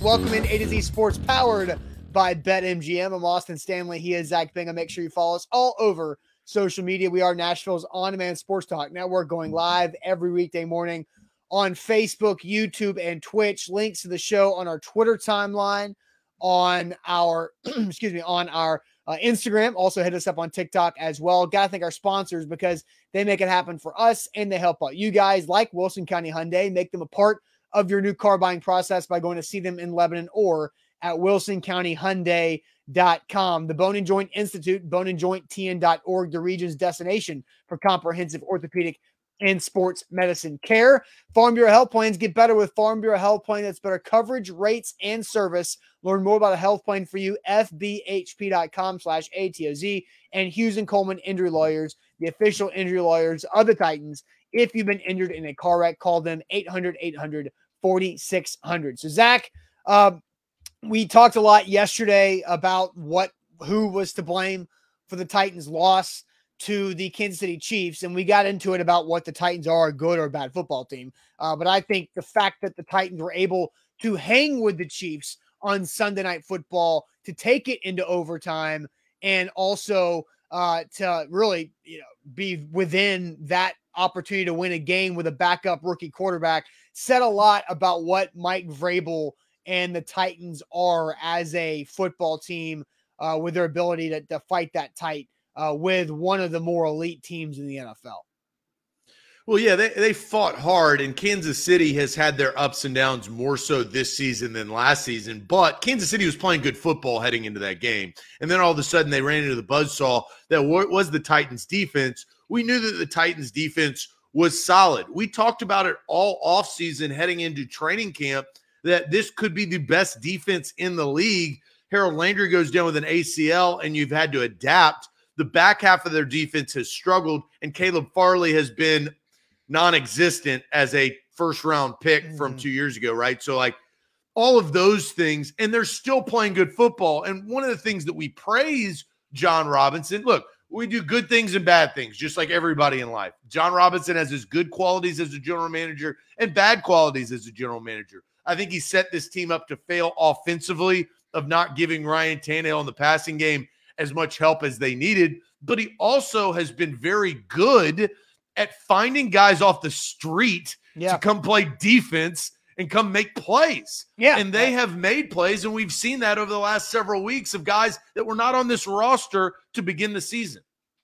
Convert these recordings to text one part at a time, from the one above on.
Welcome in A to Z Sports powered by BetMGM. I'm Austin Stanley. He is Zach Bingham. Make sure you follow us all over social media. We are Nashville's on demand sports talk network going live every weekday morning on Facebook, YouTube, and Twitch. Links to the show on our Twitter timeline, on our, excuse me, on our uh, Instagram. Also, hit us up on TikTok as well. Got to thank our sponsors because they make it happen for us and they help out you guys like Wilson County Hyundai. Make them a part of your new car buying process by going to see them in Lebanon or at wilsoncountyhyundai.com. The Bone and Joint Institute, boneandjointtn.org, the region's destination for comprehensive orthopedic and sports medicine care. Farm Bureau Health Plans get better with Farm Bureau Health Plan that's better coverage, rates, and service. Learn more about a health plan for you, fbhp.com slash ATOZ and Hughes and Coleman Injury Lawyers, the official injury lawyers of the Titans. If you've been injured in a car wreck, call them 800 800 4600. So, Zach, uh, we talked a lot yesterday about what who was to blame for the Titans' loss to the Kansas City Chiefs, and we got into it about what the Titans are a good or a bad football team. Uh, but I think the fact that the Titans were able to hang with the Chiefs on Sunday Night Football to take it into overtime and also uh, to really you know be within that opportunity to win a game with a backup rookie quarterback said a lot about what Mike Vrabel and the Titans are as a football team uh, with their ability to, to fight that tight uh, with one of the more elite teams in the NFL. Well, yeah, they, they fought hard, and Kansas City has had their ups and downs more so this season than last season. But Kansas City was playing good football heading into that game. And then all of a sudden, they ran into the buzzsaw that was the Titans' defense. We knew that the Titans' defense was solid. We talked about it all offseason heading into training camp that this could be the best defense in the league. Harold Landry goes down with an ACL, and you've had to adapt. The back half of their defense has struggled, and Caleb Farley has been non existent as a first round pick mm-hmm. from two years ago, right? So, like, all of those things, and they're still playing good football. And one of the things that we praise Jon Robinson look, we do good things and bad things, just like everybody in life. Jon Robinson has his good qualities as a general manager and bad qualities as a general manager. I think he set this team up to fail offensively of not giving Ryan Tannehill in the passing game as much help as they needed. But he also has been very good at finding guys off the street yeah. to come play defense and come make plays. Yeah. And they have made plays. And we've seen that over the last several weeks of guys that were not on this roster to begin the season.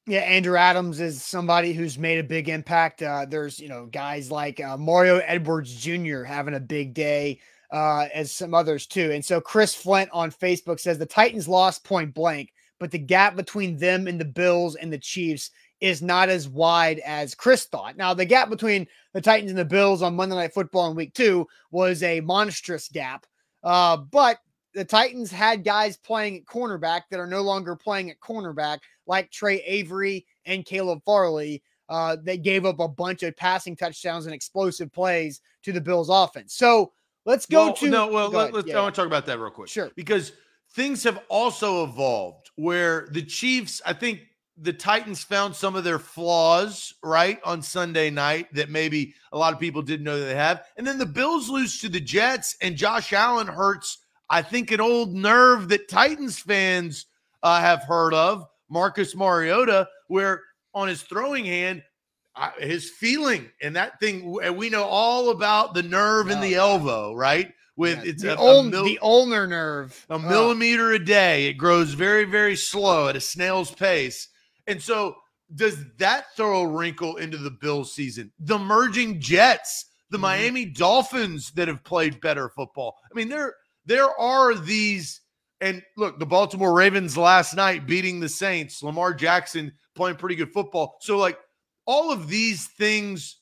Yeah, Andrew Adams is somebody who's made a big impact. Uh, there's, you know, guys like uh, Mario Edwards Jr. having a big day, uh, as some others too. And so Chris Flint on Facebook says the Titans lost point blank, but the gap between them and the Bills and the Chiefs is not as wide as Chris thought. Now, the gap between the Titans and the Bills on Monday Night Football in week two was a monstrous gap. Uh, but the Titans had guys playing at cornerback that are no longer playing at cornerback, like Tre Avery and Caleb Farley. Uh, they gave up a bunch of passing touchdowns and explosive plays to the Bills offense. So let's go well, to no. Well, let, us yeah. I want to talk about that real quick. Sure, because things have also evolved where the Chiefs, I think the Titans found some of their flaws, right, on Sunday night that maybe a lot of people didn't know that they have. And then the Bills lose to the Jets, and Josh Allen hurts, I think, an old nerve that Titans fans uh, have heard of, Marcus Mariota, where on his throwing hand, his feeling and that thing, and we know all about the nerve in the elbow, right? With yeah, it's the, a, old, a mil- the ulnar nerve, a millimeter a day. It grows very, very slow at a snail's pace and so, does that throw a wrinkle into the Bills season? The merging Jets, the mm-hmm. Miami Dolphins that have played better football. I mean, there there are these and look, the Baltimore Ravens last night beating the Saints, Lamar Jackson playing pretty good football. So like all of these things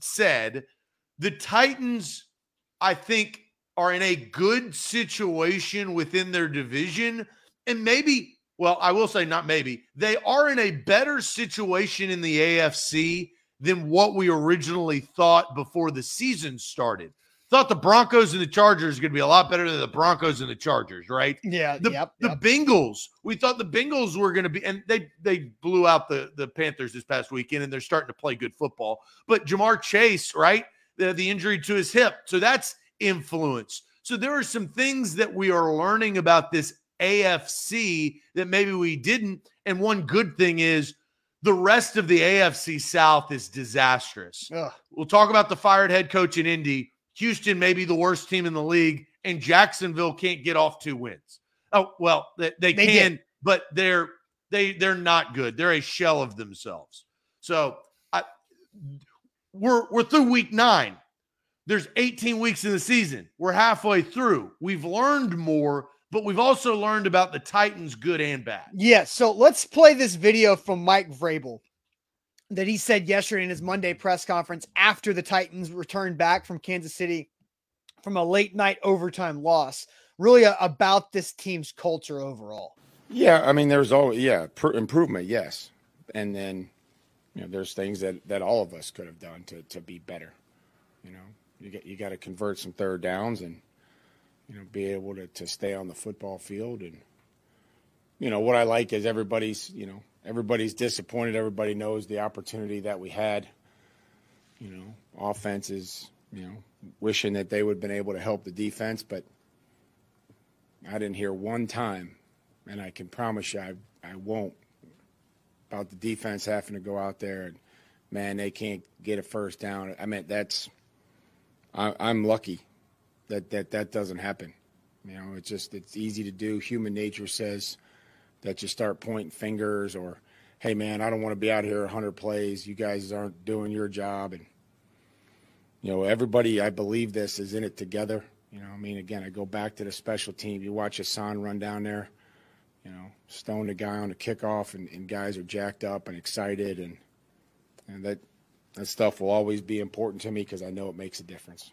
said, the Titans, I think, are in a good situation within their division. And maybe, well, I will say not maybe, they are in a better situation in the AFC than what we originally thought before the season started. Thought the Broncos and the Chargers going to be a lot better than the Broncos and the Chargers, right? Yeah. The, yep, the yep. Bengals, we thought the Bengals were going to be, and they they blew out the the Panthers this past weekend, and they're starting to play good football. But Ja'Marr Chase, right, the the injury to his hip, so that's influence. So there are some things that we are learning about this AFC that maybe we didn't. And one good thing is the rest of the AFC South is disastrous. Ugh. We'll talk about the fired head coach in Indy. Houston may be the worst team in the league, and Jacksonville can't get off two wins. Oh well, they, they, They can, did. but they're they they're not good. They're a shell of themselves. So I, we're we're through week nine. There's 18 weeks in the season. We're halfway through. We've learned more, but we've also learned about the Titans, good and bad. Yeah, so let's play this video from Mike Vrabel that he said yesterday in his Monday press conference after the Titans returned back from Kansas City from a late night overtime loss. Really a- about this team's culture overall. Yeah, I mean, there's all yeah pr- improvement, yes, and then you know there's things that that all of us could have done to to be better. You know, you get you got to convert some third downs and you know be able to to stay on the football field and you know what I like is everybody's you know everybody's disappointed. Everybody knows the opportunity that we had. You know, offenses you know wishing that they would have been able to help the defense, but I didn't hear one time and I can promise you I, I won't about the defense having to go out there and man they can't get a first down. I mean that's I, I'm lucky that that that doesn't happen. You know, it's just it's easy to do. Human nature says that you start pointing fingers or hey man, I don't want to be out here 100 plays. You guys aren't doing your job and you know, everybody I believe this is in it together. You know, I mean again, I go back to the special team. You watch Hassan run down there you know, stone the guy on the kickoff, and, and guys are jacked up and excited, and and that that stuff will always be important to me because I know it makes a difference.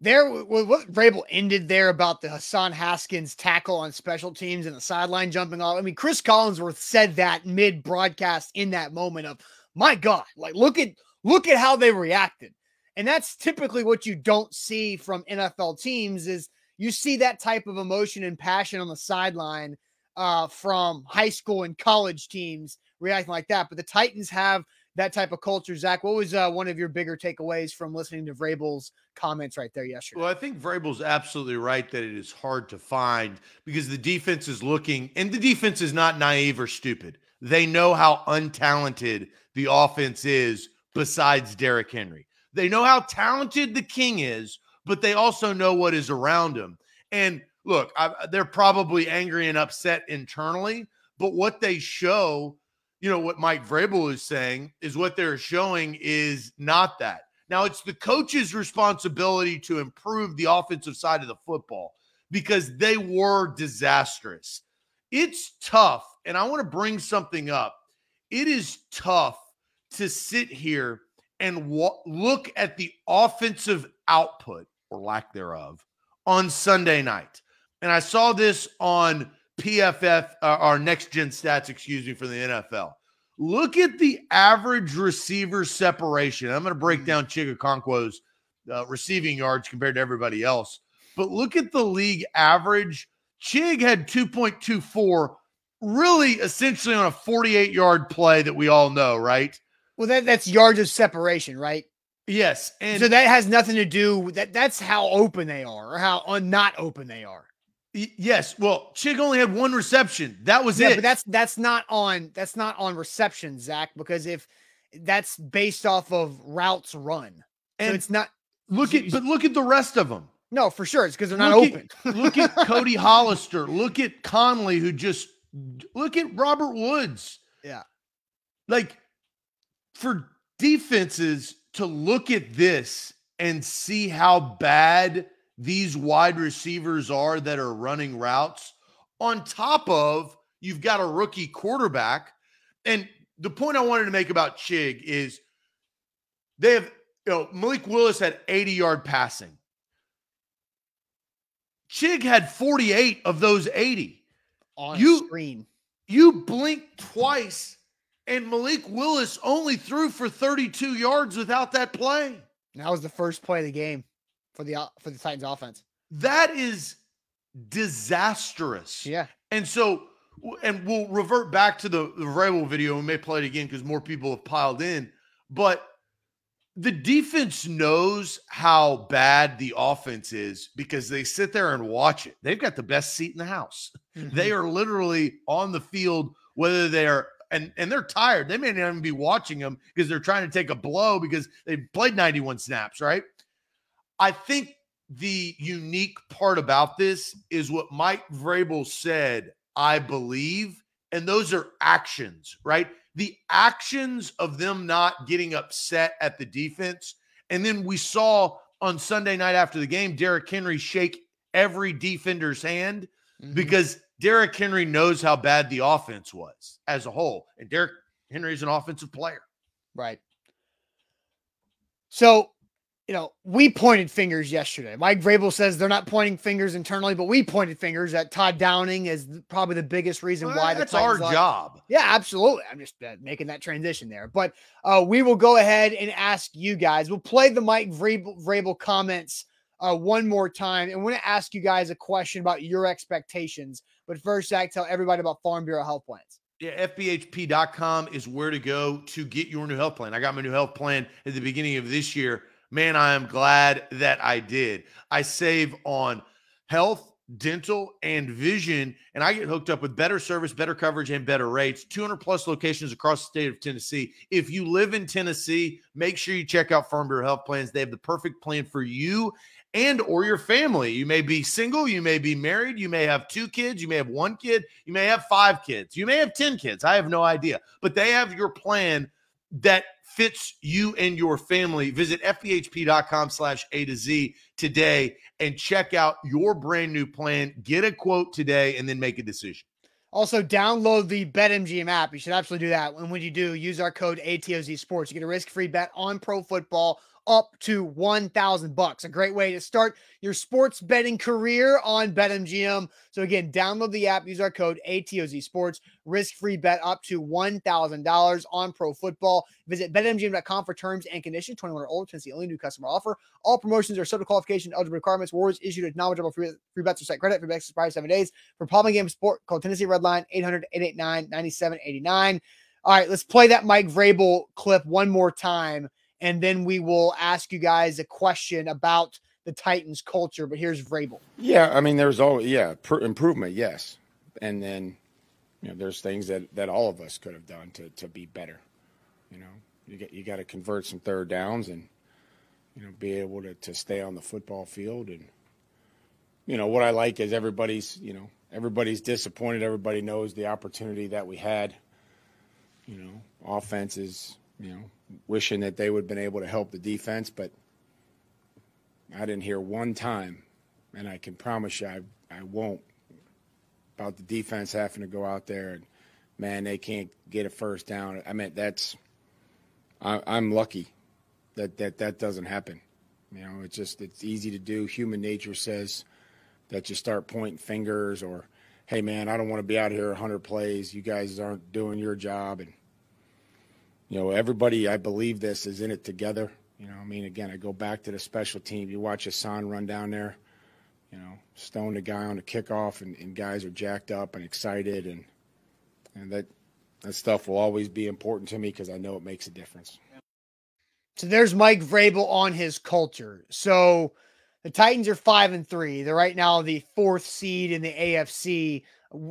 There, what Vrabel ended there about the Hassan Haskins tackle on special teams and the sideline jumping off. I mean, Cris Collinsworth said that mid broadcast in that moment of, my God, like look at look at how they reacted, and that's typically what you don't see from NFL teams is you see that type of emotion and passion on the sideline uh, from high school and college teams reacting like that. But the Titans have that type of culture. Zach, what was uh, one of your bigger takeaways from listening to Vrabel's comments right there yesterday? Well, I think Vrabel's absolutely right that it is hard to find because the defense is looking, and the defense is not naive or stupid. They know how untalented the offense is besides Derrick Henry. They know how talented the king is, but they also know what is around him. And look, I, they're probably angry and upset internally, but what they show, you know, what Mike Vrabel is saying is what they're showing is not that. Now, it's the coach's responsibility to improve the offensive side of the football because they were disastrous. It's tough, and I want to bring something up. It is tough to sit here and look at the offensive output or lack thereof on Sunday night. And I saw this on PFF, uh, our next gen stats, excuse me, for the NFL. Look at the average receiver separation. I'm going to break down Chig Okonkwo's uh, receiving yards compared to everybody else, but look at the league average. Chig had 2.24, really essentially on a 48 yard play that we all know, right? Well, that, that's yards of separation, right? Yes. And so that has nothing to do with that. That's how open they are or how un- not open they are. Yes, well, Chig only had one reception. That was Yeah, it. but that's that's not on that's not on reception, Zach, because if that's based off of routes run. So And it's not look at but look at the rest of them. no for sure. It's because they're not Look open. at, look at Cody Hollister. Look at Conley, who just look at Robert Woods. Yeah. Like for defenses to look at this and see how bad these wide receivers are that are running routes, on top of you've got a rookie quarterback. And the point I wanted to make about Chig is they have, you know, Malik Willis had 80 yard passing. Chig had 48 of those 80. On You- screen. You blinked twice, and Malik Willis only threw for 32 yards without that play. And that was the first play of the game for the for the Titans offense. That is disastrous. Yeah. And so, and we'll revert back to the, the Vrabel video. We may play it again because more people have piled in. But the defense knows how bad the offense is because they sit there and watch it. They've got the best seat in the house. They Mhm. are literally on the field, whether they're and and they're tired. They may not even be watching them because they're trying to take a blow because they've played 91 snaps, right? I think the unique part about this is what Mike Vrabel said, I believe, and those are actions, right? The actions of them not getting upset at the defense. And then we saw on Sunday night after the game, Derrick Henry shake every defender's hand Mhm. because Derrick Henry knows how bad the offense was as a whole. And Derrick Henry is an offensive player. Right. So, you know, we pointed fingers yesterday. Mike Vrabel says they're not pointing fingers internally, but we pointed fingers at Todd Downing as probably the biggest reason Well, why the that's our Titans lost. job. Yeah, absolutely. I'm just uh, making that transition there. But uh, we will go ahead and ask you guys. We'll play the Mike Vrabel, Vrabel comments uh, one more time. And we're to ask you guys a question about your expectations. But first, Zach, tell everybody about Farm Bureau health plans. Yeah, FBHP.com is where to go to get your new health plan. I got my new health plan at the beginning of this year. Man, I am glad that I did. I save on health, dental, and vision, and I get hooked up with better service, better coverage, and better rates. 200 plus locations across the state of Tennessee. If you live in Tennessee, make sure you check out Farm Bureau Health Plans. They have the perfect plan for you and or your family. You may be single, you may be married, you may have two kids, you may have one kid, you may have five kids, you may have 10 kids. I have no idea. But they have your plan that fits you and your family. Visit fbhp.com slash A to Z today and check out your brand new plan. Get a quote today and then make a decision. Also, download the BetMGM app. You should absolutely do that. And when you do, use our code ATOZ Sports. You get a risk-free bet on pro football up to 1000 bucks. A great way to start your sports betting career on BetMGM. So again, download the app, use our code ATOZ Sports, risk-free bet up to $1000 on pro football. Visit betmgm.com for terms and conditions. 21 or older, Tennessee only new customer offer. All promotions are subject to qualification, eligible requirements. Wards issued at knowledgeable free, free bets or site credit. Free bets expire seven days. For problem game sport, call Tennessee Red Line 800 889 9789. All right, let's play that Mike Vrabel clip one more time, and then we will ask you guys a question about the Titans culture. But here's Vrabel. Yeah, I mean, there's always yeah pr- improvement, yes, and then you know there's things that that all of us could have done to to be better. You know, you get you got to convert some third downs and you know be able to to stay on the football field and you know what I like is everybody's you know everybody's disappointed. Everybody knows the opportunity that we had. You know, offense is you know wishing that they would have been able to help the defense, but I didn't hear one time and I can promise you I, I won't about the defense having to go out there and man they can't get a first down. I mean that's I, I'm lucky that that that doesn't happen. You know, it's just it's easy to do. Human nature says that you start pointing fingers or hey man, I don't want to be out here 100 plays. You guys aren't doing your job and you know, everybody I believe this is in it together. You know, I mean, again, I go back to the special team. You watch Hassan run down there, you know, stone the guy on the kickoff, and, and guys are jacked up and excited, and and that that stuff will always be important to me because I know it makes a difference. So there's Mike Vrabel on his culture. So the Titans are five and three. They're right now the fourth seed in the AFC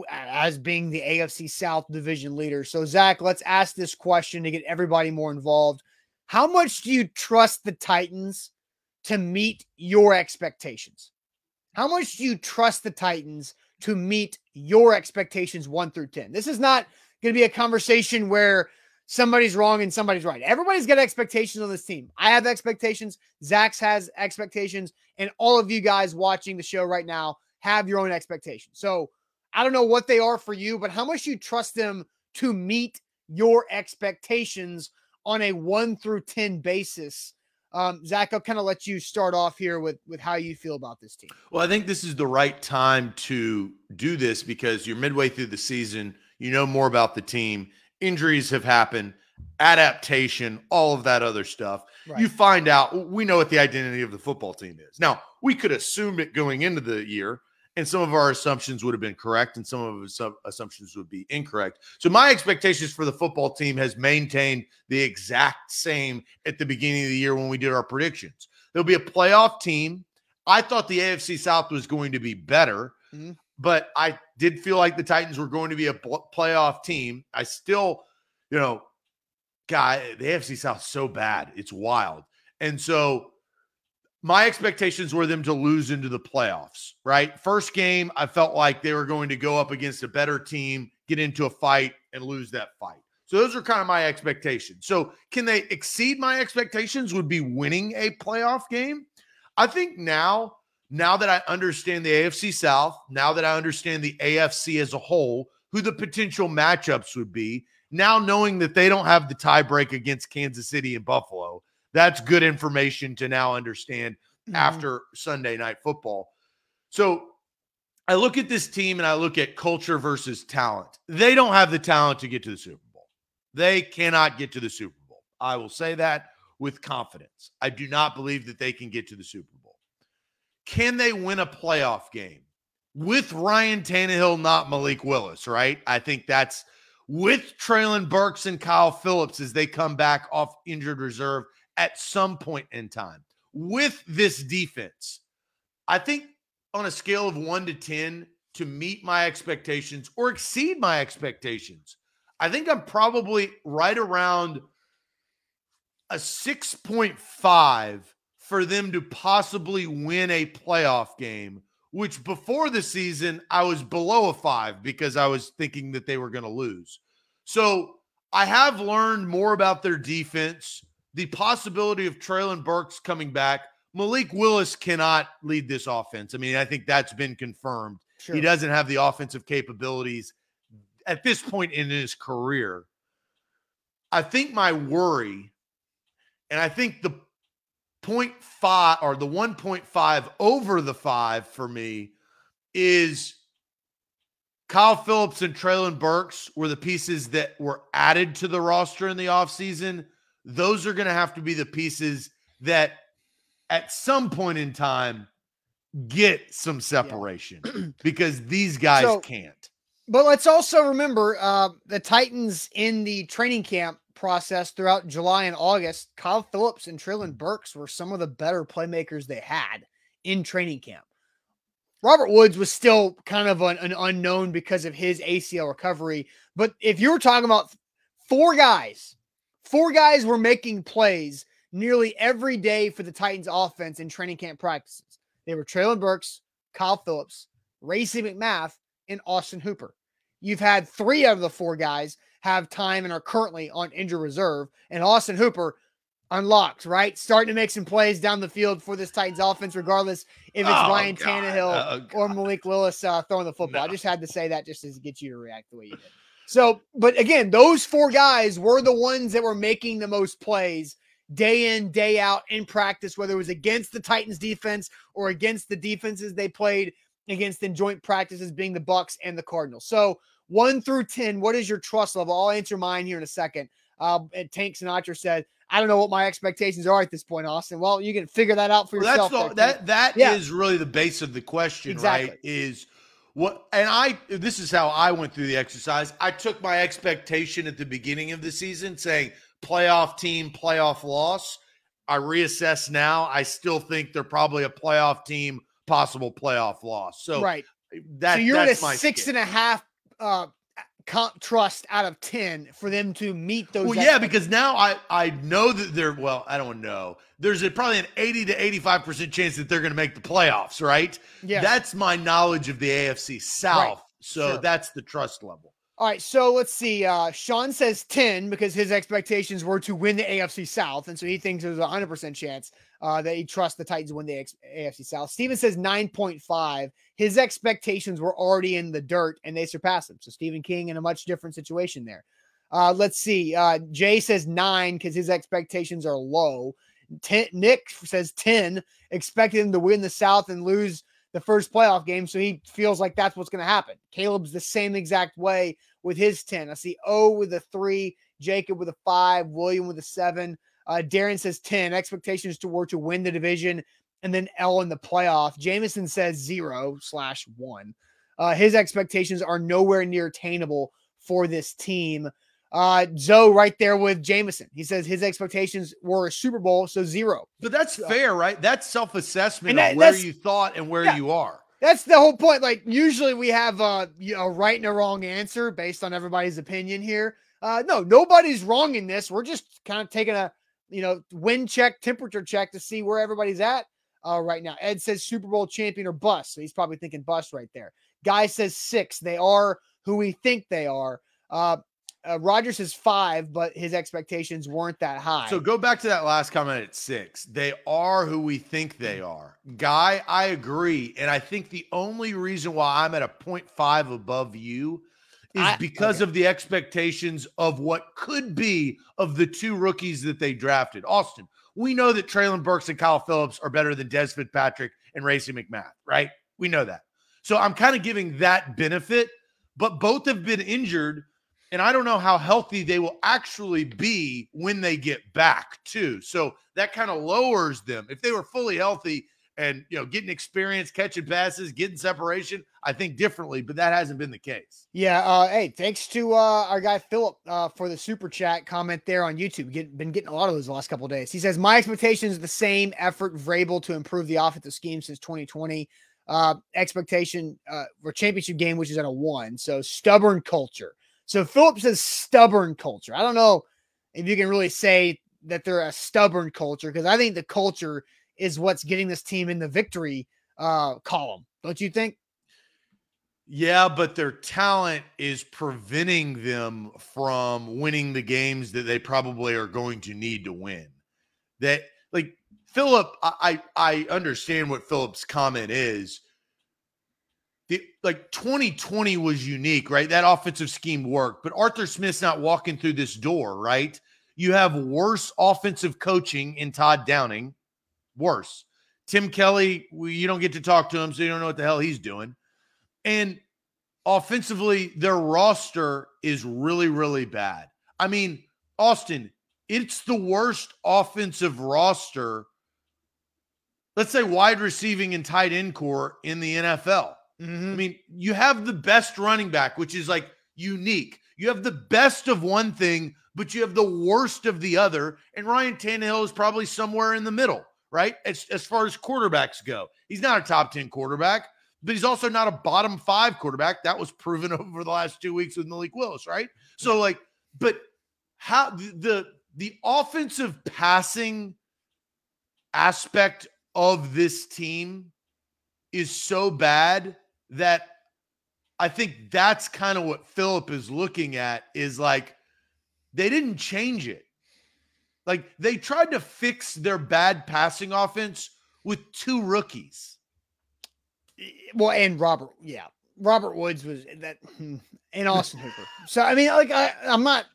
as being the AFC South division leader. So Zach, let's ask this question to get everybody more involved. How much do you trust the Titans to meet your expectations? How much do you trust the Titans to meet your expectations one through 10? This is not going to be a conversation where somebody's wrong and somebody's right. Everybody's got expectations on this team. I have expectations. Zach's has expectations. And all of you guys watching the show right now have your own expectations. So I don't know what they are for you, but how much you trust them to meet your expectations on a one through 10 basis. Um, Zach, I'll kind of let you start off here with, with how you feel about this team. Well, I think this is the right time to do this because you're midway through the season. You know more about the team. Injuries have happened, adaptation, all of that other stuff. Right. You find out, we know what the identity of the football team is. Now, we could assume it going into the year, and some of our assumptions would have been correct and some of our assumptions would be incorrect. So my expectations for the football team has maintained the exact same at the beginning of the year when we did our predictions. There'll be a playoff team. I thought the AFC South was going to be better, mm-hmm. But I did feel like the Titans were going to be a playoff team. I still, you know, guy, the AFC South so bad. It's wild. And so my expectations were them to lose into the playoffs, right? First game, I felt like they were going to go up against a better team, get into a fight, and lose that fight. So those are kind of my expectations. So can they exceed my expectations? Would be winning a playoff game. I think now, now that I understand the AFC South, now that I understand the AFC as a whole, who the potential matchups would be, now knowing that they don't have the tiebreak against Kansas City and Buffalo, that's good information to now understand mm-hmm. after Sunday night football. So I look at this team and I look at culture versus talent. They don't have the talent to get to the Super Bowl. They cannot get to the Super Bowl. I will say that with confidence. I do not believe that they can get to the Super Bowl. Can they win a playoff game with Ryan Tannehill, not Malik Willis, right? I think that's with Treylon Burks and Kyle Philips as they come back off injured reserve at some point in time with this defense. I think on a scale of one to 10 to meet my expectations or exceed my expectations, I think I'm probably right around a 6.5 for them to possibly win a playoff game, which before the season, I was below a five because I was thinking that they were going to lose. So I have learned more about their defense the possibility of Treylon Burks coming back. Malik Willis cannot lead this offense. I mean, I think that's been confirmed. Sure. He doesn't have the offensive capabilities at this point in his career. I think my worry, and I think the 0.5 or the 1.5 over the five for me is Kyle Philips and Treylon Burks were the pieces that were added to the roster in the offseason those are going to have to be the pieces that at some point in time get some separation yeah. because these guys so, can't. But let's also remember uh, the Titans in the training camp process throughout July and August. Kyle Philips and Treylon Burks were some of the better playmakers they had in training camp. Robert Woods was still kind of an, an unknown because of his ACL recovery. But if you were talking about four guys Four guys were making plays nearly every day for the Titans offense in training camp practices. They were Treylon Burks, Kyle Philips, Racey McMath, and Austin Hooper. You've had three out of the four guys have time and are currently on injured reserve, and Austin Hooper unlocked, right? Starting to make some plays down the field for this Titans offense, regardless if it's oh, Ryan God. Tannehill oh, or Malik Willis uh, throwing the football. No. I just had to say that just to get you to react the way you did. So, but again, those four guys were the ones that were making the most plays day in, day out in practice, whether it was against the Titans defense or against the defenses they played against in joint practices, being the Bucks and the Cardinals. So, one through 10, what is your trust level? I'll answer mine here in a second. Uh, and Tank Sinatra said, I don't know what my expectations are at this point, Austin. Well, you can figure that out for well, yourself. That's the, that that yeah. is really the base of the question, exactly. right? Is what and I this is how I went through the exercise. I took my expectation at the beginning of the season saying playoff team, playoff loss. I reassess now. I still think they're probably a playoff team, possible playoff loss. So right. That, so you're at a six and a half uh, comp trust out of 10 for them to meet those. Well, yeah, because now I, I know that they're, well, I don't know. There's a, probably an 80 to 85% chance that they're going to make the playoffs, right? Yeah. That's my knowledge of the AFC South. Right. So sure. that's the trust level. All right, so let's see. Uh, Sean says 10 because his expectations were to win the AFC South. And so he thinks there's a 100% chance uh, that he trusts the Titans win the AFC South. Steven says 9.5. His expectations were already in the dirt and they surpassed him. So Stephen King in a much different situation there. Uh, let's see. Uh, Jay says nine because his expectations are low. Ten, Nick says 10, expected him to win the South and lose the first playoff game. So he feels like that's what's going to happen. Caleb's the same exact way with his 10. I see O with a three, Jacob with a five, William with a seven. Uh, Darren says 10. Expectations to work to win the division and then L in the playoff. Jameson says zero slash one. Uh, his expectations are nowhere near attainable for this team. Uh, Zoe right there with Jameson. He says his expectations were a Super Bowl, so zero. But that's fair, right? That's self assessment of where you thought and where yeah, you are. That's the whole point. Like usually we have uh, a right and a wrong answer based on everybody's opinion here. Uh, no, nobody's wrong in this. We're just kind of taking a you know wind check, temperature check to see where everybody's at uh, right now. Ed says Super Bowl champion or bust. So he's probably thinking bust right there. Guy says six. They are who we think they are. Uh, uh, Rogers is five, but his expectations weren't that high. So go back to that last comment at six. They are who we think they are. Guy, I agree. And I think the only reason why I'm at a 0.5 above you is I, because okay. of the expectations of what could be of the two rookies that they drafted. Austin, we know that Treylon Burks and Kyle Philips are better than Dez Fitzpatrick and Racey McMath, right? We know that. So I'm kind of giving that benefit, but both have been injured and I don't know how healthy they will actually be when they get back, too. So that kind of lowers them. If they were fully healthy and you know getting experience, catching passes, getting separation, I think differently, but that hasn't been the case. Yeah. Uh, hey, thanks to uh, our guy Philip uh, for the super chat comment there on YouTube. Get, been getting a lot of those last couple days. He says my expectations the same effort Vrabel to improve the offensive scheme since 2020. Uh, expectation uh, for championship game, which is at a one. So stubborn culture. So Phillips says stubborn culture. I don't know if you can really say that they're a stubborn culture because I think the culture is what's getting this team in the victory uh, column. Don't you think? Yeah, but their talent is preventing them from winning the games that they probably are going to need to win. That like Philip, I I understand what Philip's comment is the, like 2020 was unique, right? That offensive scheme worked, but Arthur Smith's not walking through this door, right? You have worse offensive coaching in Todd Downing, worse. Tim Kelly, you don't get to talk to him, so you don't know what the hell he's doing. And offensively, their roster is really, really bad. I mean, Austin, it's the worst offensive roster, let's say wide receiving and tight end corps in the NFL. Mm-hmm. I mean, you have the best running back, which is like unique. You have the best of one thing, but you have the worst of the other. And Ryan Tannehill is probably somewhere in the middle, right? As, as far as quarterbacks go, he's not a top 10 quarterback, but he's also not a bottom five quarterback. That was proven over the last two weeks with Malik Willis, right? So, like, but how the the offensive passing aspect of this team is so bad that I think that's kind of what Philip is looking at is like they didn't change it. Like they tried to fix their bad passing offense with two rookies. Well, and Robert, yeah. Robert Woods was that hmm, and Austin Hooper. So I mean, like I, I'm not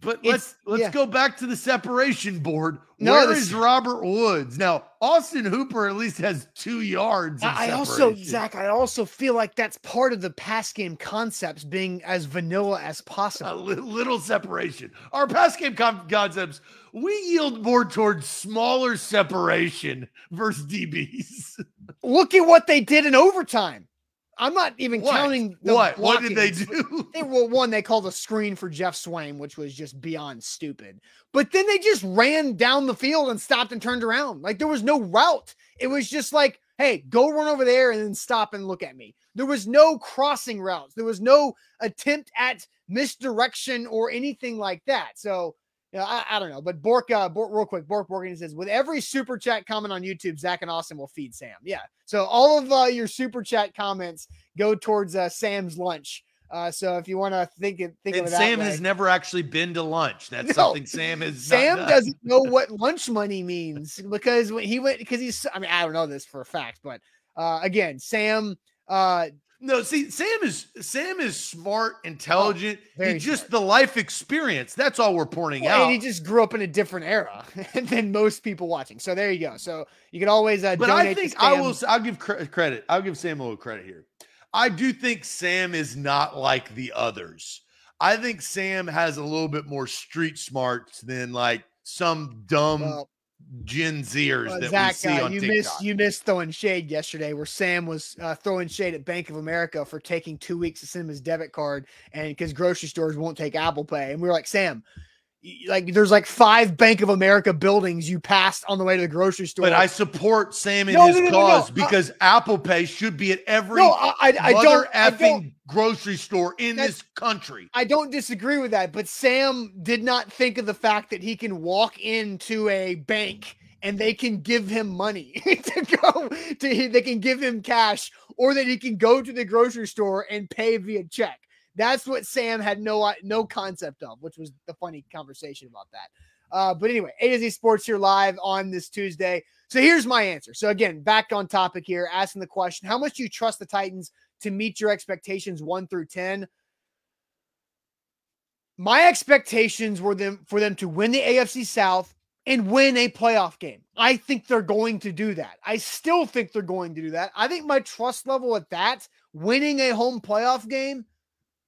but it's, let's let's yeah. go back to the separation board. No, Where this, is Robert Woods now? Austin Hooper at least has two yards. I also, Zach, I also feel like that's part of the pass game concepts being as vanilla as possible. A li- little separation. Our pass game com- concepts we yield more towards smaller separation versus DBs. Look at what they did in overtime. I'm not even what? counting what. What did they do? They well, one they called a screen for Geoff Swaim, which was just beyond stupid. But then they just ran down the field and stopped and turned around. Like there was no route. It was just like, hey, go run over there and then stop and look at me. There was no crossing routes. There was no attempt at misdirection or anything like that. So you know, I, I, don't know, but Bork, uh, Bork, real quick, Bork Borkin says, with every super chat comment on YouTube, Zach and Austin will feed Sam. Yeah. So all of uh, your super chat comments go towards uh, Sam's lunch. Uh, so if you want to think it, think and of it Sam has never actually been to lunch. That's no, something Sam has. Sam doesn't know what lunch money means because when he went, because he's, I mean, I don't know this for a fact, but uh, again, Sam uh, No, see, Sam is Sam is smart, intelligent. He's just the life experience. That's all we're pointing Well, out. and he just grew up in a different era than most people watching. So there you go. So you can always uh, but I think I will. I'll give cre- credit. I'll give Sam a little credit here. I do think Sam is not like the others. I think Sam has a little bit more street smarts than like some dumb Well, Gen Zers Uh, that Zach, we see uh, on you TikTok. missed you missed throwing shade yesterday, where Sam was uh, throwing shade at Bank of America for taking two weeks to send him his debit card, and because grocery stores won't take Apple Pay, and we were like, Sam, like there's like five Bank of America buildings you passed on the way to the grocery store. but I support Sam in No, his no, no, cause Uh, because Apple Pay should be at every no, I, I, I don't, I effing don't, grocery store in this country. I don't disagree with that. But Sam did not think of the fact that he can walk into a bank and they can give him money to go to they can give him cash or that he can go to the grocery store and pay via check. That's what Sam had no no concept of, which was the funny conversation about that. Uh, but anyway, A to Z Sports here live on this Tuesday. So here's my answer. So again, back on topic here, asking the question: How much do you trust the Titans to meet your expectations one through ten? My expectations were them for them to win the AFC South and win a playoff game. I think they're going to do that. I still think they're going to do that. I think my trust level at that, winning a home playoff game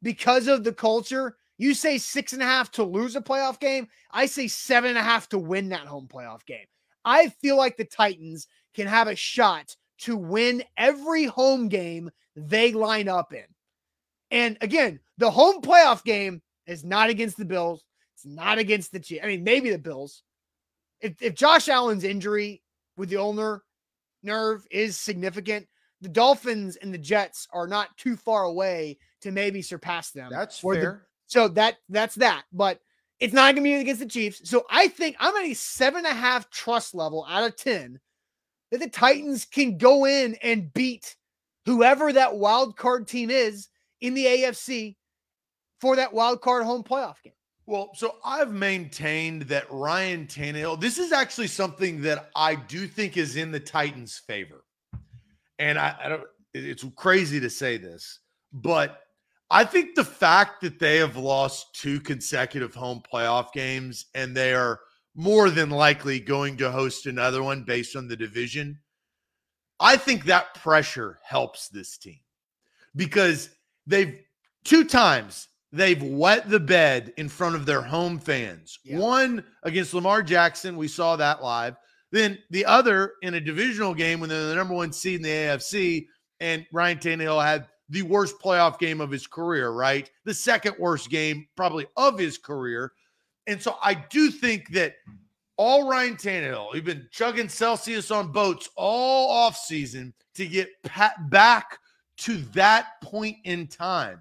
because of the culture, you say six and a half to lose a playoff game. I say seven and a half to win that home playoff game. I feel like the Titans can have a shot to win every home game they line up in. And again, the home playoff game is not against the Bills. It's not against the Chiefs. I mean, maybe the Bills. If if Josh Allen's injury with the ulnar nerve is significant, the Dolphins and the Jets are not too far away to maybe surpass them. That's Or the- fair. So that that's that. But it's not gonna be against the Chiefs. So I think I'm at a seven and a half trust level out of ten that the Titans can go in and beat whoever that wild card team is in the AFC for that wild card home playoff game. Well, so I've maintained that Ryan Tannehill, this is actually something that I do think is in the Titans' favor. And I, I don't, it's crazy to say this, but I think the fact that they have lost two consecutive home playoff games and they are more than likely going to host another one based on the division, I think that pressure helps this team because they've two times they've wet the bed in front of their home fans. Yeah. One against Lamar Jackson, we saw that live. Then the other in a divisional game when they're the number one seed in the AFC, and Ryan Tannehill had the worst playoff game of his career, right? The second worst game probably of his career. And so I do think that all Ryan Tannehill, he's been chugging Celsius on boats all offseason to get back to that point in time.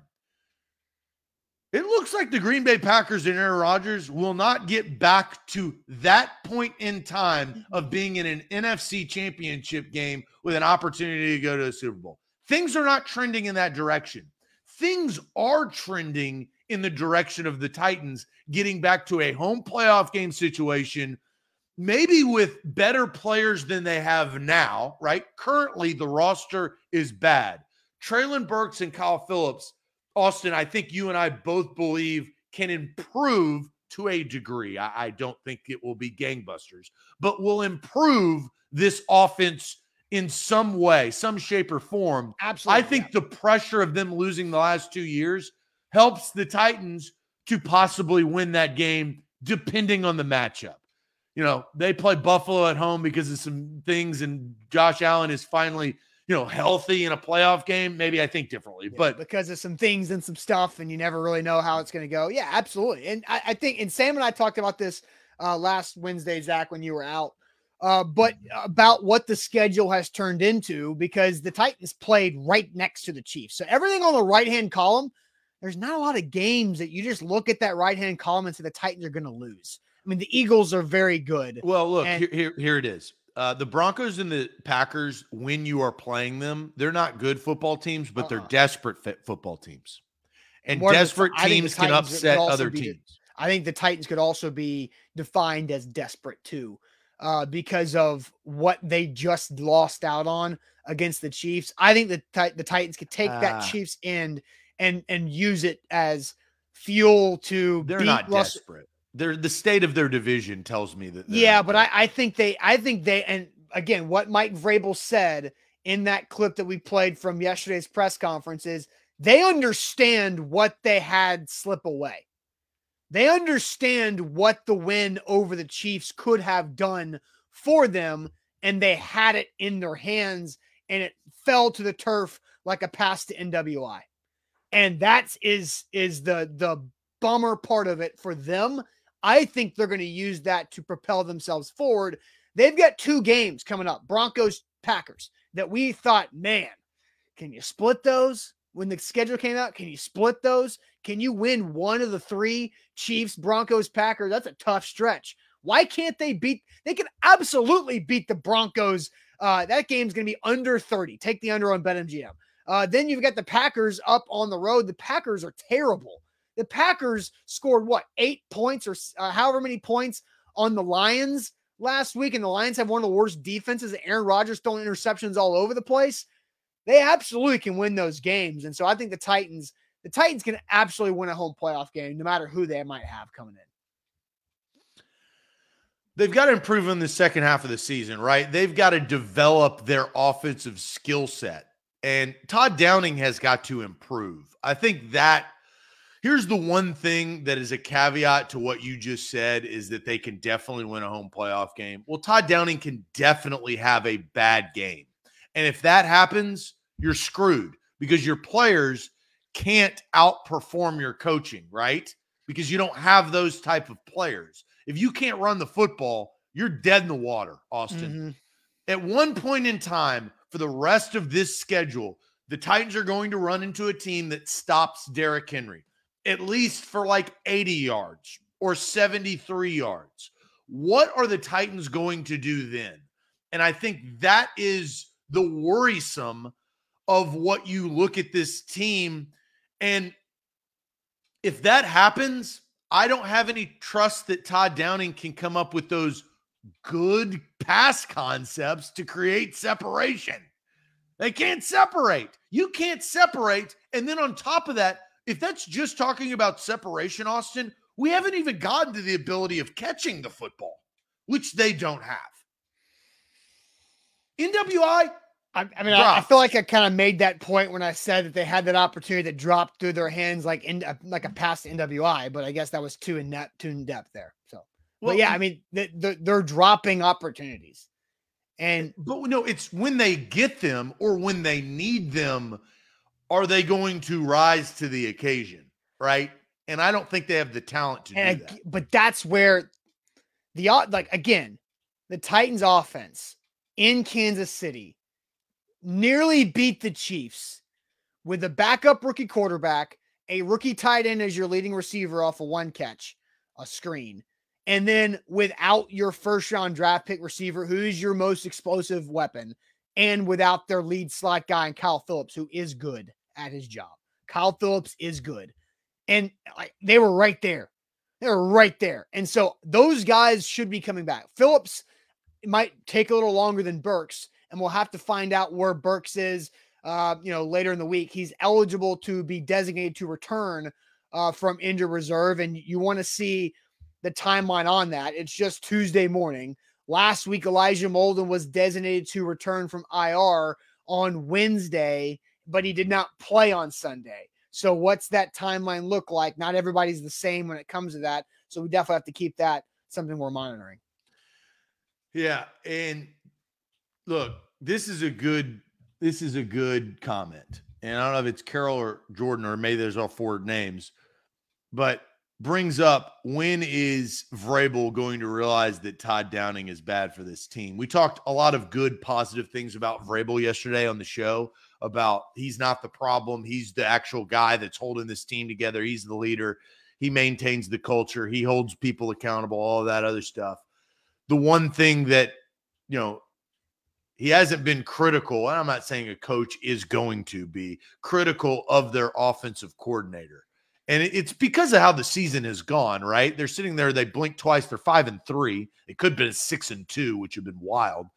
It looks like the Green Bay Packers and Aaron Rodgers will not get back to that point in time of being in an NFC championship game with an opportunity to go to a Super Bowl. Things are not trending in that direction. Things are trending in the direction of the Titans getting back to a home playoff game situation, maybe with better players than they have now, right? Currently, the roster is bad. Treylon Burks and Kyle Philips Austin, I think you and I both believe can improve to a degree. I, I don't think it will be gangbusters, but will improve this offense in some way, some shape or form. Absolutely. I think the pressure of them losing the last two years helps the Titans to possibly win that game, depending on the matchup. You know, they play Buffalo at home because of some things, and Josh Allen is finally, you know, healthy in a playoff game. Maybe I think differently, Yeah, but because of some things and some stuff, and you never really know how it's going to go. Yeah, absolutely. And I, I think, and Sam and I talked about this uh, last Wednesday, Zach, when you were out, uh, but about what the schedule has turned into because the Titans played right next to the Chiefs. So everything on the right hand column, there's not a lot of games that you just look at that right hand column and say the Titans are going to lose. I mean, the Eagles are very good. Well, look, And- here, here, here it is. Uh, the Broncos and the Packers, when you are playing them, they're not good football teams, but Uh-uh. they're desperate fit football teams. And More desperate the teams can upset other be teams. I think the Titans could also be defined as desperate too. Uh, because of what they just lost out on against the Chiefs. I think the the Titans could take that Ah. Chiefs end and and use it as fuel to They're not desperate. They're the state of their division tells me that. Yeah, but I, I think they I think they and again what Mike Vrabel said in that clip that we played from yesterday's press conference is they understand what they had slip away. They understand what the win over the Chiefs could have done for them, and they had it in their hands, and it fell to the turf like a pass to NWI. And that's is is the the bummer part of it for them. I think they're going to use that to propel themselves forward. They've got two games coming up Broncos, Packers, that we thought, man, can you split those? When the schedule came out, can you split those? Can you win one of the three Chiefs, Broncos, Packers? That's a tough stretch. Why can't they beat? They can absolutely beat the Broncos. Uh, that game's going to be under 30. Take the under on BetMGM. Uh, then you've got the Packers up on the road. The Packers are terrible. The Packers scored what eight points or uh, however many points on the Lions last week, and the Lions have one of the worst defenses. Aaron Rodgers throwing interceptions all over the place. They absolutely can win those games, and so I think the Titans, the Titans can absolutely win a home playoff game, no matter who they might have coming in. They've got to improve in the second half of the season, right? They've got to develop their offensive skill set. And Todd Downing has got to improve. I think that here's the one thing that is a caveat to what you just said is that they can definitely win a home playoff game. Well, Todd Downing can definitely have a bad game. And if that happens, you're screwed because your players can't outperform your coaching, right? Because you don't have those type of players. If you can't run the football, you're dead in the water, Austin. Mhm. At one point in time, for the rest of this schedule, the Titans are going to run into a team that stops Derrick Henry, at least for like 80 yards or 73 yards. What are the Titans going to do then? And I think that is the worrisome of what you look at this team. And if that happens, I don't have any trust that Todd Downing can come up with those good pass concepts to create separation. They can't separate. You can't separate. And then on top of that, if that's just talking about separation, Austin, we haven't even gotten to the ability of catching the football, which they don't have. NWI, I, I mean, I, I feel like I kind of made that point when I said that they had that opportunity that dropped through their hands, like in uh, like a pass to NWI. But I guess that was too in depth, too in depth there. So, but yeah, I mean, they, they're, they're dropping opportunities, and But no, it's when they get them or when they need them, are they going to rise to the occasion? Right. And I don't think they have the talent to and do that. but that's where the like again, the Titans offense in Kansas City nearly beat the Chiefs with a backup rookie quarterback, a rookie tight end as your leading receiver off a one catch, a screen, and then without your first round draft pick receiver, who's your most explosive weapon, and without their lead slot guy, and Kyle Philips, who is good at his job. Kyle Philips is good. And like they were right there. They were right there. And so those guys should be coming back. Philips might take a little longer than Burks, and we'll have to find out where Burks is. Uh, you know, later in the week, he's eligible to be designated to return uh, from injured reserve, and you want to see the timeline on that. It's just Tuesday morning. Last week, Elijah Molden was designated to return from IR on Wednesday, but he did not play on Sunday. So, what's that timeline look like? Not everybody's the same when it comes to that. So, we definitely have to keep that something we're monitoring. Yeah, and look, this is a good this is a good comment. And I don't know if it's Carol or Jordan or maybe there's all four names, but brings up when is Vrabel going to realize that Todd Downing is bad for this team? We talked a lot of good positive things about Vrabel yesterday on the show about he's not the problem, he's the actual guy that's holding this team together, he's the leader. He maintains the culture, he holds people accountable, all that other stuff the one thing that you know he hasn't been critical and i'm not saying a coach is going to be critical of their offensive coordinator And it's because of how the season has gone, right? They're sitting there, they blink twice, they're five and three. It could have been six and two, which would have been wild.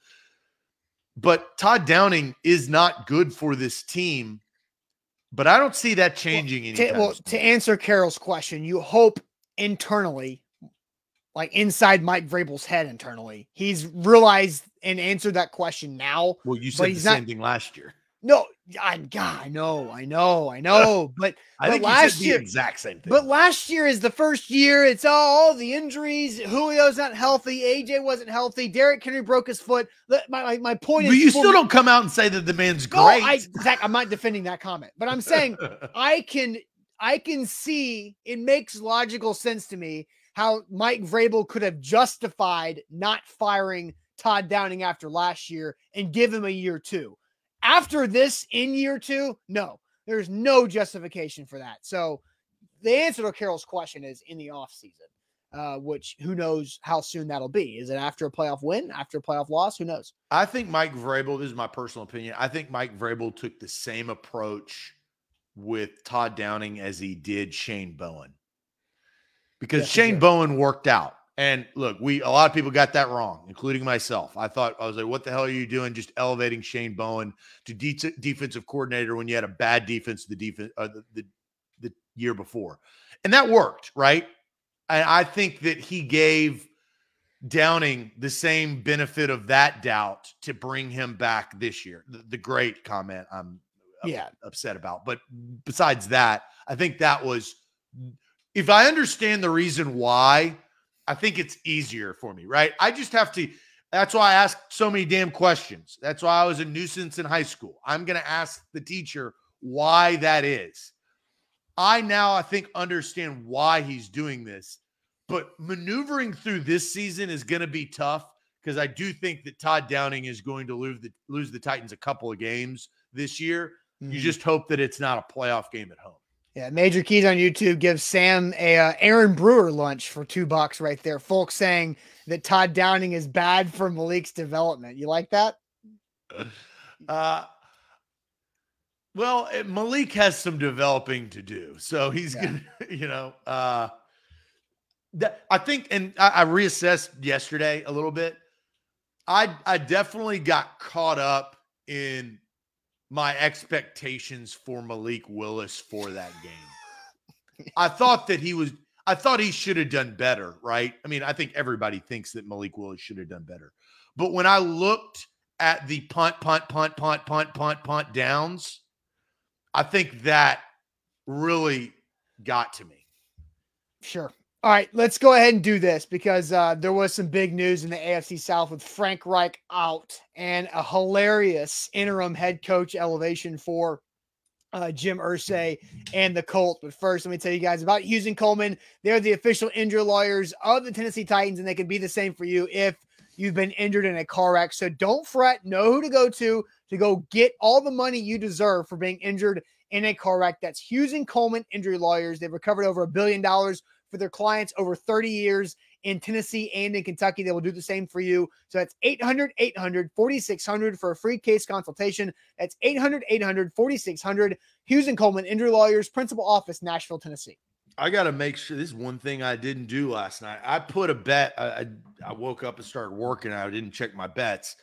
But Todd Downing is not good for this team. But I don't see that changing well, to, well, to answer Carol's question, you hope internally, like inside Mike Vrabel's head internally, he's realized and answered that question now. Well, you said the same thing last year. No, I, God, I know, I know, I know. But, I but last year, exact same thing. But last year is the first year. It's all, all the injuries. Julio's not healthy. AJ wasn't healthy. Derrick Henry broke his foot. My, my, my point but is, you still don't come out and say that the man's great. I, Zach, I'm not defending that comment, but I'm saying I can, I can see it makes logical sense to me how Mike Vrabel could have justified not firing Todd Downing after last year and give him a year two after this in year two, no, there's no justification for that. So the answer to Carol's question is in the offseason, uh, which who knows how soon that'll be. Is it after a playoff win, after a playoff loss? Who knows? I think Mike Vrabel, this is my personal opinion. I think Mike Vrabel took the same approach with Todd Downing as he did Shane Bowen. Because yes, Shane Bowen worked out. And look, we a lot of people got that wrong, including myself. I thought I was like, "What the hell are you doing? Just elevating Shane Bowen to de- defensive coordinator when you had a bad defense the defense uh, the, the, the year before?" And that worked, right? And I think that he gave Downing the same benefit of that doubt to bring him back this year. The, the great comment I'm yeah upset about, but besides that, I think that was if I understand the reason why I think it's easier for me, right? I just have to. That's why I ask so many damn questions. That's why I was a nuisance in high school. I'm going to ask the teacher why that is. I now, I think, understand why he's doing this, but maneuvering through this season is going to be tough because I do think that Todd Downing is going to lose the lose the Titans a couple of games this year. Mm-hmm. You just hope that it's not a playoff game at home. Yeah, Major Keys on YouTube gives Sam a uh, Aaron Brewer lunch for two bucks right there. Folks saying that Todd Downing is bad for Malik's development. You like that? Uh, well, Malik has some developing to do, so he's yeah. gonna, you know, uh, that I think, and I, I reassessed yesterday a little bit. I I definitely got caught up in my expectations for Malik Willis for that game. I thought that he was I thought he should have done better, right? I mean, I think everybody thinks that Malik Willis should have done better. But when I looked at the punt, punt, punt, punt, punt, punt, punt downs, I think that really got to me. Sure. All right, let's go ahead and do this because uh, there was some big news in the AFC South with Frank Reich out and a hilarious interim head coach elevation for uh, Jim Irsay and the Colts. But first, let me tell you guys about Hughes Coleman. They're the official injury lawyers of the Tennessee Titans, and they can be the same for you if you've been injured in a car wreck. So don't fret. Know who to go to to go get all the money you deserve for being injured in a car wreck. That's Hughes and Coleman Injury Lawyers. They've recovered over a billion dollars for their clients over 30 years in Tennessee and in Kentucky. They will do the same for you. So that's 800 800 4600 for a free case consultation. That's 800 800 4600. Hughes and Coleman, Injury Lawyers, Principal Office, Nashville, Tennessee. I got to make sure this is one thing I didn't do last night. I put a bet. I, I, I woke up and started working. I didn't check my bets.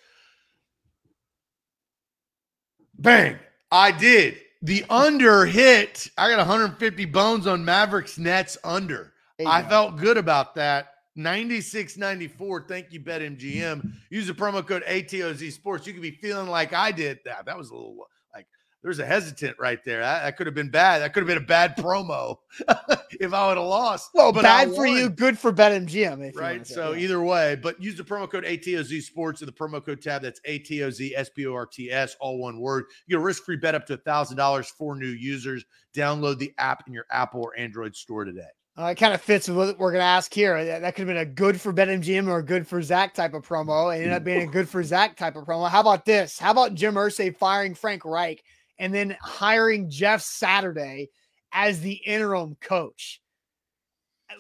Bang! I did. The under hit. I got 150 bones on Mavericks Nets under. I go. felt good about that. 96 94. Thank you, BetMGM. Use the promo code ATOZ Sports. You could be feeling like I did. That, that was a little like there's a hesitant right there. That, that could have been bad. That could have been a bad promo if I would have lost. Well, but bad for you, good for BetMGM. Right. So yeah. either way, but use the promo code ATOZ Sports in the promo code tab. That's ATOZ S P O R T S, all one word. You get a risk free bet up to $1,000 for new users. Download the app in your Apple or Android store today. Uh, it kind of fits with what we're going to ask here. That, that could have been a good for Ben BetMGM or a good for Zach type of promo. It ended up being a good for Zach type of promo. How about this? How about Jim Irsay firing Frank Reich and then hiring Jeff Saturday as the interim coach?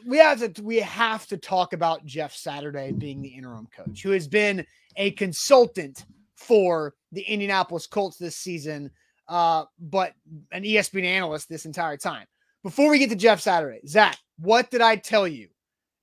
We have to we have to talk about Jeff Saturday being the interim coach, who has been a consultant for the Indianapolis Colts this season, uh, but an ESPN analyst this entire time. Before we get to Jeff Saturday, Zach, what did I tell you?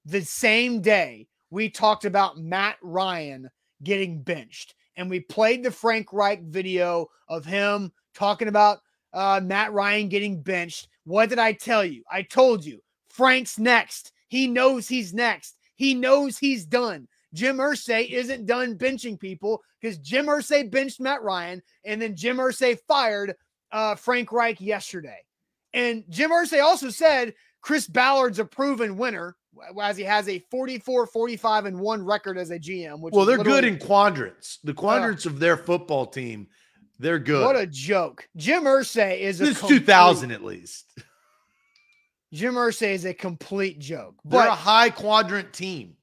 The same day we talked about Matt Ryan getting benched, and we played the Frank Reich video of him talking about uh, Matt Ryan getting benched. What did I tell you? I told you Frank's next. He knows he's next. He knows he's done. Jim Irsay isn't done benching people because Jim Irsay benched Matt Ryan and then Jim Irsay fired uh, Frank Reich yesterday. And Jim Irsay also said Chris Ballard's a proven winner as he has a 44 45 and 1 record as a GM which Well, they're good in quadrants. The quadrants uh, of their football team, they're good. What a joke. Jim Irsay is a 2000 at least. Jim Irsay is a complete joke. They're a high quadrant team.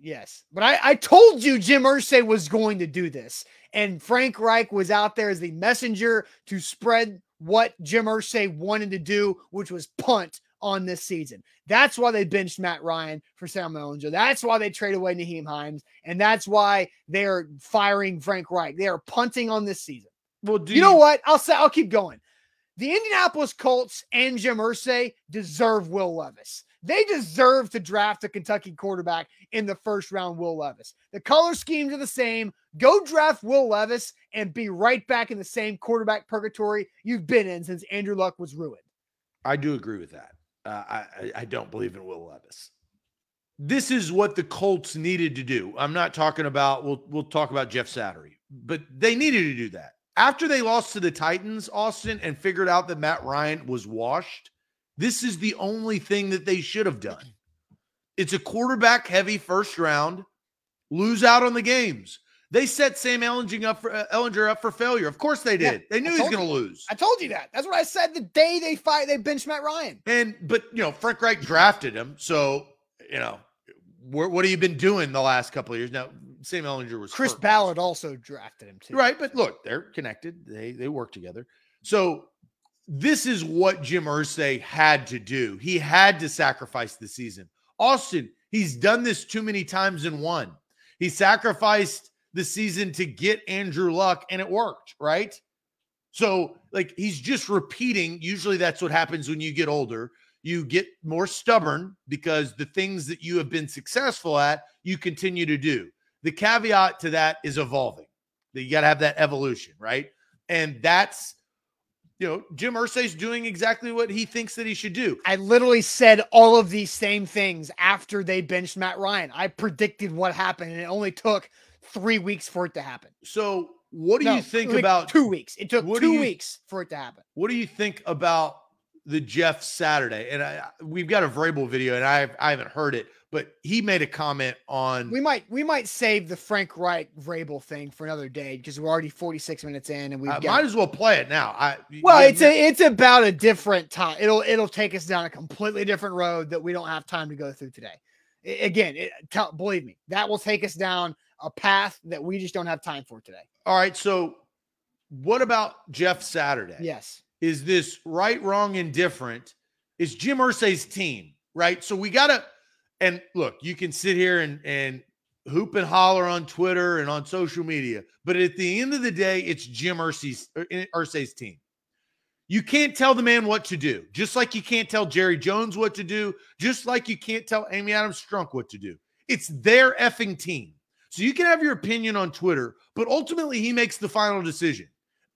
Yes. But I, I told you Jim Irsay was going to do this. And Frank Reich was out there as the messenger to spread what Jim Irsay wanted to do, which was punt on this season. That's why they benched Matt Ryan for Sam Ehlinger. That's why they trade away Nyheim Hines. And that's why they're firing Frank Reich. They are punting on this season. Well, you, you know what? I'll say I'll keep going. The Indianapolis Colts and Jim Irsay deserve Will Levis. They deserve to draft a Kentucky quarterback in the first round, Will Levis. The color schemes are the same. Go draft Will Levis and be right back in the same quarterback purgatory you've been in since Andrew Luck was ruined. I do agree with that. Uh, I, I don't believe in Will Levis. This is what the Colts needed to do. I'm not talking about, we'll, we'll talk about Jeff Saturday, but they needed to do that. After they lost to the Titans, Austin, and figured out that Matt Ryan was washed, this is the only thing that they should have done. It's a quarterback heavy first round, lose out on the games. They set Sam Ehlinger up for uh, Ehlinger up for failure. Of course they did. Yeah, they knew he was going to lose. I told you that. That's what I said the day they fight. They benched Matt Ryan. And but you know Frank Reich drafted him, so you know what, what have you been doing the last couple of years? Now Sam Ehlinger was Chris hurt. Ballard also drafted him too. Right, but look, they're connected. They they work together. So this is what Jim Irsay had to do. He had to sacrifice the season. Austin, he's done this too many times in one. He sacrificed the season to get Andrew Luck and it worked, right? So, like, he's just repeating. Usually that's what happens when you get older. You get more stubborn because the things that you have been successful at, you continue to do. The caveat to that is evolving. You got to have that evolution, right? And that's you know, Jim Irsay's doing exactly what he thinks that he should do. I literally said all of these same things after they benched Matt Ryan. I predicted what happened, and it only took three weeks for it to happen. So, what do no, you think like about two weeks? It took two you, weeks for it to happen. What do you think about the Jeff Saturday? And I, we've got a Vrabel video, and I I haven't heard it, but he made a comment on we might we might save the Frank Reich Vrabel thing for another day because we're already 46 minutes in and we got, might as well play it now. I well, it's a it's about a different time. It'll it'll take us down a completely different road that we don't have time to go through today. It, again, it, tell, believe me, that will take us down a path that we just don't have time for today. All right, so what about Jeff Saturday? Yes, is this right, wrong, indifferent? Is Jim Irsay's team right? So we gotta and look, you can sit here and and hoop and holler on Twitter and on social media, but at the end of the day, it's Jim Irsay's, er, Irsay's team. You can't tell the man what to do, just like you can't tell Jerry Jones what to do, just like you can't tell Amy Adams Strunk what to do. It's their effing team. So you can have your opinion on Twitter, but ultimately he makes the final decision.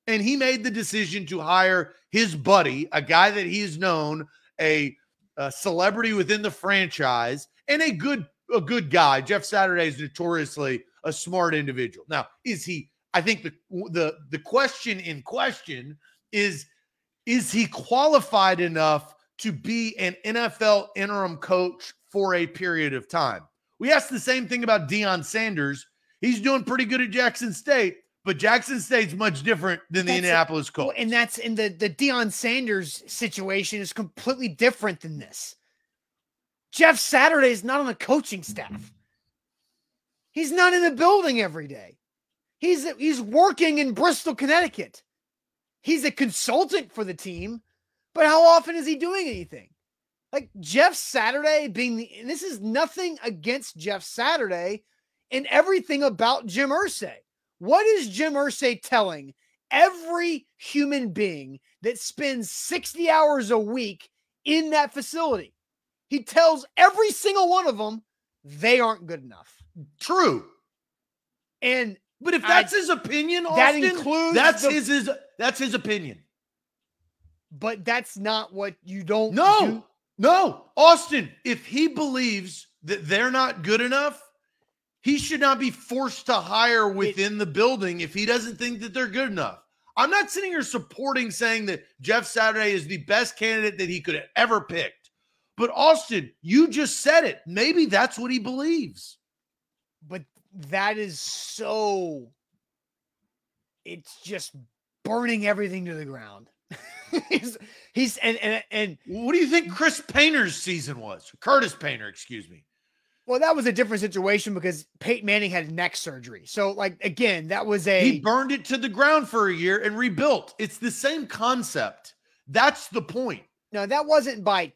And he made the decision to hire his buddy, a guy that he's known, a, a celebrity within the franchise, and a good a good guy. Jeff Saturday is notoriously a smart individual. Now, is he? I think the the the question in question is is he qualified enough to be an NFL interim coach for a period of time? We asked the same thing about Deion Sanders. He's doing pretty good at Jackson State, but Jackson State's much different than the that's Indianapolis Colts. and that's in the the Deion Sanders situation is completely different than this. Jeff Saturday is not on the coaching staff. He's not in the building every day. He's he's working in Bristol, Connecticut. He's a consultant for the team, but how often is he doing anything? Like Jeff Saturday being the and this is nothing against Jeff Saturday and everything about Jim Irsay. What is Jim Irsay telling every human being that spends 60 hours a week in that facility. He tells every single one of them they aren't good enough. True. And but if that's I, his opinion, Austin, that includes that's the, his, his that's his opinion. But that's not what you don't No. Do. No. Austin, if he believes that they're not good enough, he should not be forced to hire within it, the building if he doesn't think that they're good enough. I'm not sitting here supporting saying that Jeff Saturday is the best candidate that he could ever picked. But Austin, you just said it. Maybe that's what he believes. But that is so it's just burning everything to the ground. he's he's and, and and what do you think Chris Painter's season was? Curtis Painter, excuse me. Well, that was a different situation because Peyton Manning had neck surgery. So, like again, that was a he burned it to the ground for a year and rebuilt. It's the same concept. That's the point. No, that wasn't by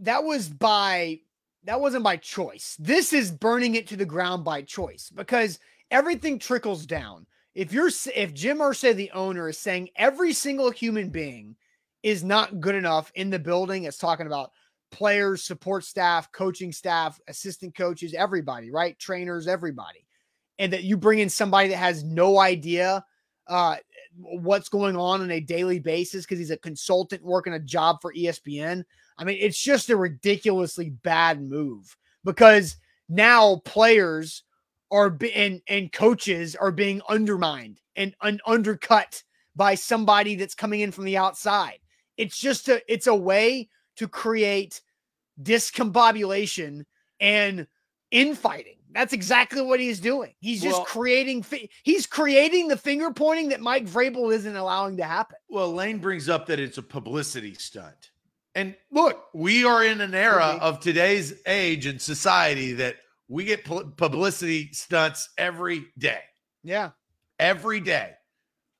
that was by that wasn't by choice. This is burning it to the ground by choice because everything trickles down. If you're if Jim Irsay, the owner, is saying every single human being is not good enough in the building, it's talking about players, support staff, coaching staff, assistant coaches, everybody, right? Trainers, everybody. And that you bring in somebody that has no idea uh, what's going on on a daily basis because he's a consultant working a job for ESPN. I mean, it's just a ridiculously bad move because now players are be- and and coaches are being undermined and un- undercut by somebody that's coming in from the outside. It's just a it's a way to create discombobulation and infighting. That's exactly what he's doing. He's just well, creating. Fi- he's creating the finger pointing that Mike Vrabel isn't allowing to happen. Well, Lane brings up that it's a publicity stunt. And look, we are in an era of today's age and society that we get publicity stunts every day. Yeah. Every day.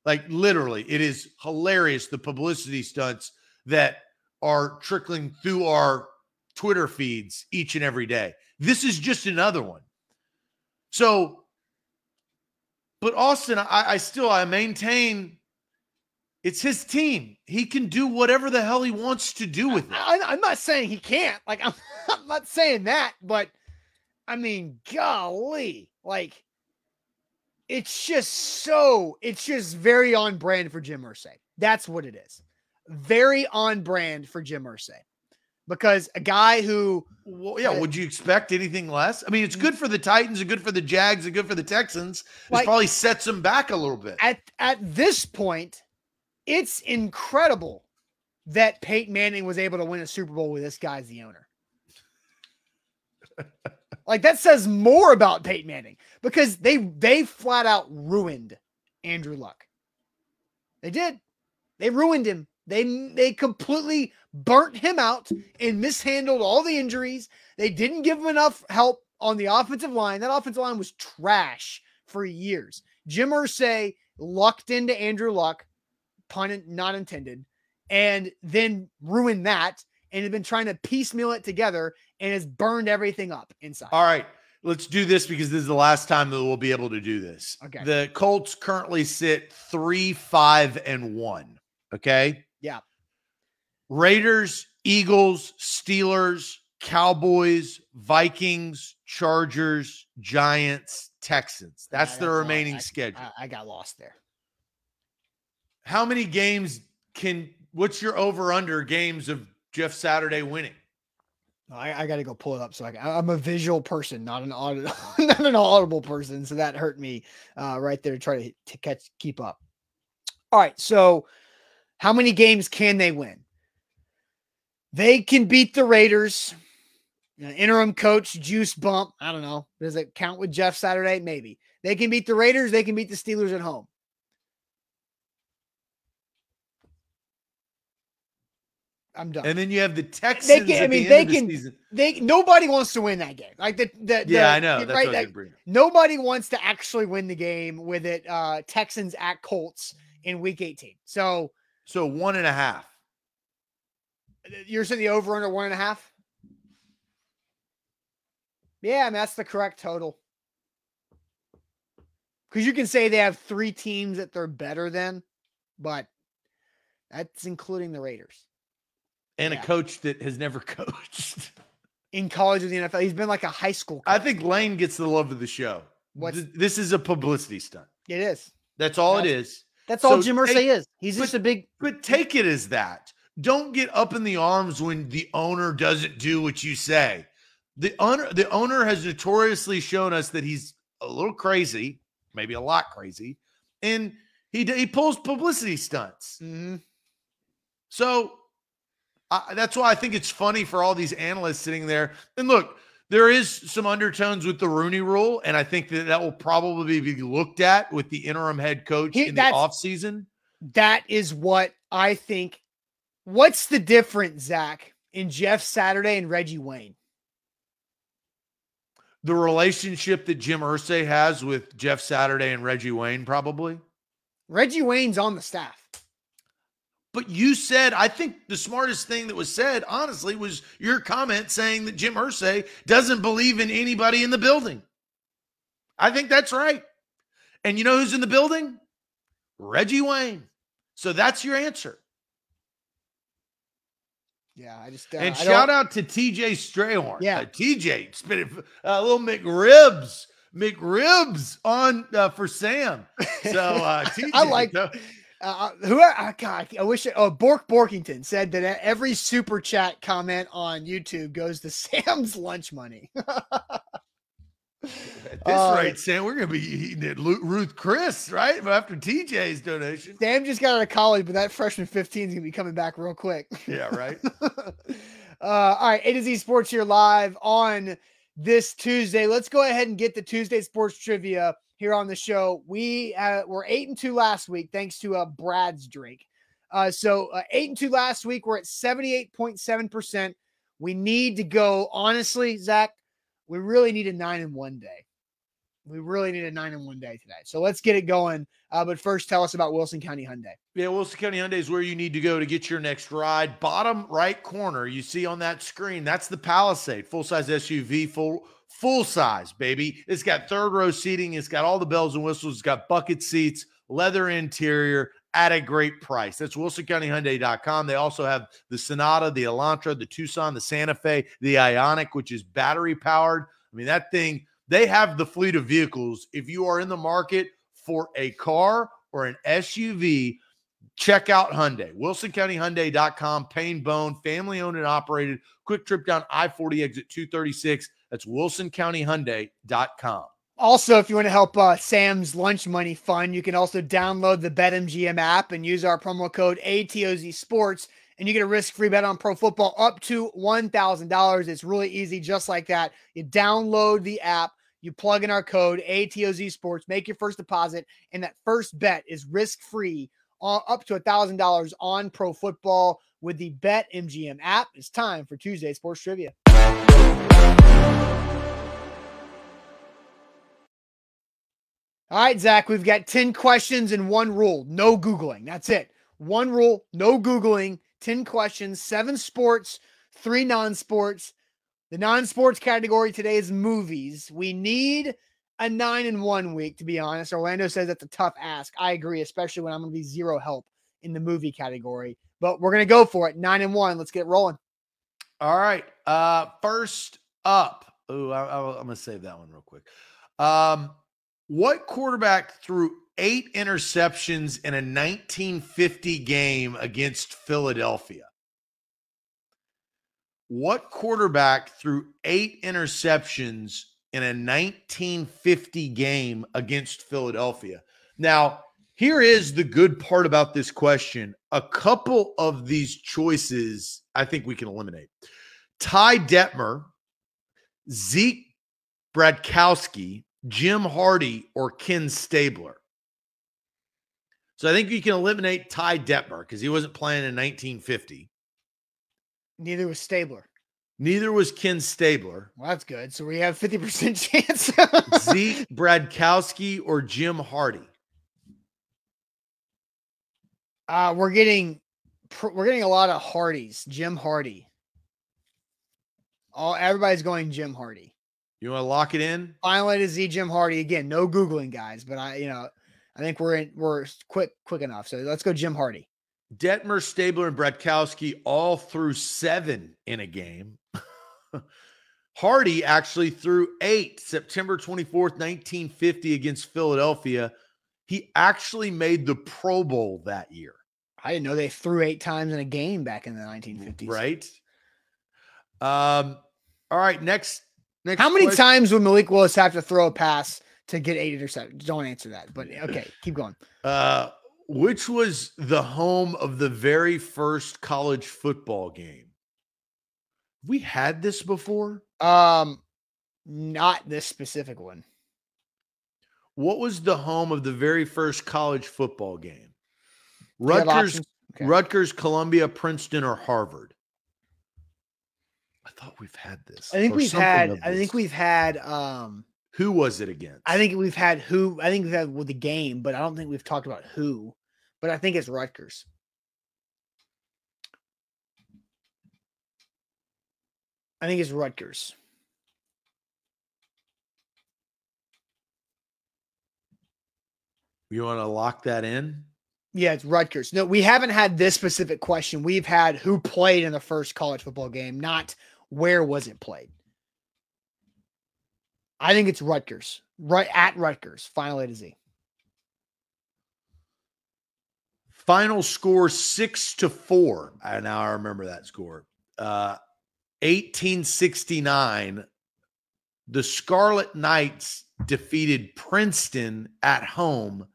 Like literally, it is hilarious the publicity stunts that are trickling through our Twitter feeds each and every day. This is just another one. So, but Austin, I, I still I maintain it's his team. He can do whatever the hell he wants to do with it. I, am not saying he can't. Like I'm, I'm not saying that, but I mean, golly, like it's just so it's just very on brand for Jim Irsay. That's what it is. Very on brand for Jim Irsay. Because a guy who well, yeah, uh, would you expect anything less? I mean, it's good for the Titans and good for the Jags and good for the Texans. It like, probably sets them back a little bit. At at this point, it's incredible that Peyton Manning was able to win a Super Bowl with this guy as the owner. like that says more about Peyton Manning because they they flat out ruined Andrew Luck. They did. They ruined him. They they completely burnt him out and mishandled all the injuries. They didn't give him enough help on the offensive line. That offensive line was trash for years. Jim Irsay lucked into Andrew Luck pun not intended, and then ruined that and has been trying to piecemeal it together and has burned everything up inside. All right. Let's do this because this is the last time that we'll be able to do this. Okay. The Colts currently sit three, five, and one. Okay. Yeah. Raiders, Eagles, Steelers, Cowboys, Vikings, Chargers, Giants, Texans. That's the remaining schedule. I, I got lost there how many games can what's your over under games of Jeff Saturday winning? I, I got to go pull it up so I can, I'm a visual person, not an audible, not an audible person. So that hurt me uh, right there to try to, to catch keep up. All right, so how many games can they win? They can beat the Raiders. You know, interim coach juice bump. I don't know. Does it count with Jeff Saturday? Maybe. They can beat the Raiders. They can beat the Steelers at home. I'm done. And then you have the Texans. They can, I mean, the they can. The they nobody wants to win that game. Like the, the yeah, I know. That's right. Like, nobody wants to actually win the game with it. Uh, Texans at Colts in Week 18. So, so one and a half. You're saying the over under one and a half. Yeah, I mean, that's the correct total. because you can say they have three teams that they're better than, but that's including the Raiders and Yeah. a coach that has never coached. in college or the NFL. He's been like a high school. I think Lane gets the love of the show. What's- Th- this is a publicity stunt. it is. That's all it That's- is. That's all Jim Irsay is. He's but- just a big. But take it as that. Don't get up in the arms when the owner doesn't do what you say. The owner, the owner has notoriously shown us that he's a little crazy, maybe a lot crazy, and he he pulls publicity stunts. Mhm. So I that's why I think it's funny for all these analysts sitting there. And look, there is some undertones with the Rooney Rule, and I think that that will probably be looked at with the interim head coach He- in the offseason. That is what I think. What's the difference, Zach, in Jeff Saturday and Reggie Wayne? the relationship that Jim Irsay has with Jeff Saturday and Reggie Wayne, probably. Reggie Wayne's on the staff. But you said, I think the smartest thing that was said, honestly, was your comment saying that Jim Irsay doesn't believe in anybody in the building. I think that's right. And you know who's in the building? Reggie Wayne. So that's your answer. Yeah, I just uh, and I shout don't- out to TJ Strayhorn. Yeah. Uh, TJ spinning a little McRibs. McRibs on uh, for Sam. So uh, TJ, I like- so- Uh, who? Uh, God, I wish. Oh, Bork Borkington said that every super chat comment on YouTube goes to Sam's lunch money. At this Uh, rate, Sam, we're going to be eating at Ruth Chris, right? After TJ's donation. Sam just got out of college, but that freshman 15 is gonna be coming back real quick. Yeah, right. uh, all right, A to Z Sports here live on this Tuesday. Let's go ahead and get the Tuesday sports trivia here on the show. We uh, were eight and two last week, thanks to uh, Brad's drink. Uh, so uh, eight and two last week. We're at seventy eight point seven percent. We need to go. Honestly, Zach, we really need a nine and one day. We really need a nine and one day today. So let's get it going. Uh, but first, tell us about Wilson County Hyundai. Yeah, Wilson County Hyundai is where you need to go to get your next ride. Bottom right corner, you see on that screen, that's the Palisade, full size SUV, full full size, baby. It's got third row seating, it's got all the bells and whistles, it's got bucket seats, leather interior at a great price. That's WilsonCountyHyundai.com. They also have the Sonata, the Elantra, the Tucson, the Santa Fe, the Ioniq, which is battery powered. I mean, that thing, they have the fleet of vehicles. If you are in the market for a car or an SUV, check out Hyundai. WilsonCountyHyundai.com. Pain Bone, family owned and operated. Quick trip down I 40 exit 236. That's WilsonCountyHyundai.com. Also, if you want to help uh, Sam's lunch money fund, you can also download the BetMGM app and use our promo code ATOZ Sports, and you get a risk-free bet on pro football up to one thousand dollars. It's really easy, just like that. You download the app, you plug in our code ATOZ Sports, make your first deposit, and that first bet is risk-free uh, up to a thousand dollars on pro football with the BetMGM app. It's time for Tuesday Sports Trivia. All right, Zach, we've got 10 questions and one rule no Googling. That's it. One rule, no Googling, 10 questions, seven sports, three non sports. The non sports category today is movies. We need a nine and one week, to be honest. Orlando says that's a tough ask. I agree, especially when I'm going to be zero help in the movie category. But we're going to go for it. Nine and one. Let's get rolling. All right. Uh, first up. Oh, I, I'm going to save that one real quick. Um, what quarterback threw eight interceptions in a 1950 game against Philadelphia? What quarterback threw eight interceptions in a 1950 game against Philadelphia? Now, here is the good part about this question. A couple of these choices I think we can eliminate. Ty Detmer, Zeke Bratkowski, Jim Hardy, or Ken Stabler. So I think you can eliminate Ty Detmer because he wasn't playing in 1950. Neither was Stabler. Neither was Ken Stabler. Well, that's good. So we have 50% chance. Zeke Bratkowski or Jim Hardy. Uh, we're getting we're getting a lot of Hardys. Jim Hardy. All everybody's going Jim Hardy. You want to lock it in? Finally to Z Jim Hardy again. No googling, guys, but I, you know, I think we're in. We're quick, quick enough. So let's go, Jim Hardy. Detmer, Stabler, and Bratkowski all threw seven in a game. Hardy actually threw eight September 24th, 1950 against Philadelphia. He actually made the Pro Bowl that year. I didn't know they threw eight times in a game back in the 1950s. Right. Um, all right, next next How many question. times would Malik Willis have to throw a pass to get eight interceptions? Don't answer that. But okay, keep going. Uh which was the home of the very first college football game? We had this before. Um, not this specific one. What was the home of the very first college football game? Do you have Rutgers. Okay. Rutgers, Columbia, Princeton, or Harvard? I thought we've had this. I think we've had. I think we've had. Um, Who was it against? I think we've had who. I think we've had with the game, but I don't think we've talked about who. But I think it's Rutgers. I think it's Rutgers. you want to lock that in? Yeah, it's Rutgers. No, we haven't had this specific question. We've had who played in the first college football game, not where was it played. I think it's Rutgers. Right at Rutgers. Final A to Z. Final score six to four. I now I remember that score. Uh 1869. The Scarlet Knights defeated Princeton at home.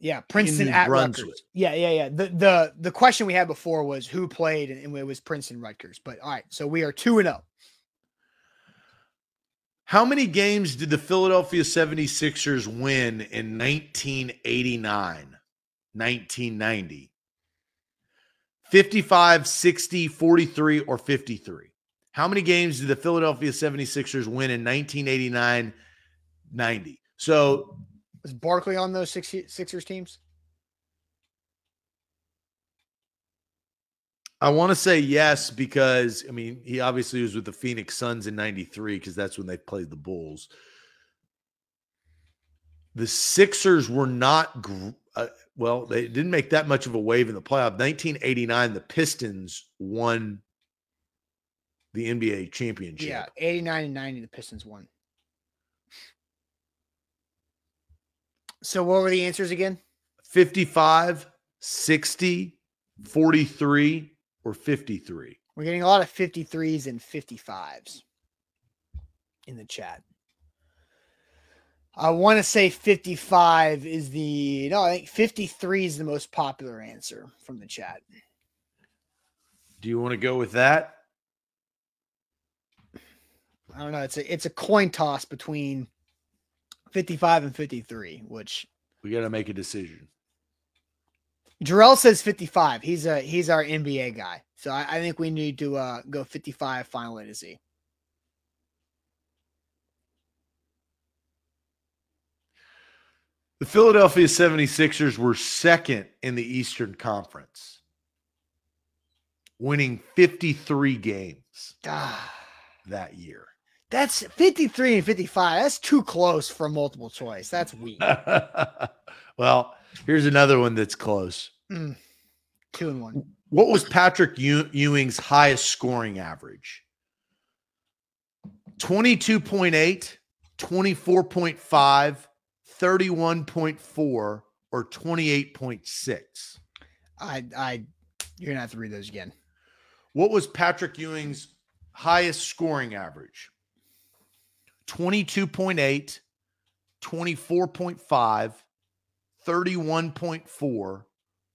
Yeah, Princeton at Brunswick. Rutgers. Yeah, yeah, yeah. The the the question we had before was who played, and it was Princeton Rutgers. But all right, so we are two and oh. How many games did the Philadelphia 76ers win in 1989, 1990? 55, 60, 43, or 53? How many games did the Philadelphia 76ers win in 1989, 90? So Was Barkley on those six Sixers teams? I want to say yes because I mean he obviously was with the Phoenix Suns in '93 because that's when they played the Bulls. The Sixers were not gr- uh, well; they didn't make that much of a wave in the playoff. 1989, the Pistons won the NBA championship. Yeah, eighty nine and ninety. The Pistons won. So what were the answers again? 55, 60, 43, or 53. We're getting a lot of 53s and 55s in the chat. I want to say 55 is the no, I think 53 is the most popular answer from the chat. Do you want to go with that? I don't know. It's a it's a coin toss between 55 and 53, which We got to make a decision. Jarrell says 55. He's a he's our NBA guy. So I, I think we need to uh go 55 final Z. The Philadelphia 76ers were second in the Eastern Conference, winning 53 games Ah, that year. that's 53 and 55. That's too close for multiple choice. That's weak. well, here's another one that's close. Mm, two and one. What was Patrick Ewing's highest scoring average? 22.8, 24.5, 31.4, or 28.6? I I you're gonna have to read those again. What was Patrick Ewing's highest scoring average? 22.8, 24.5, 31.4, or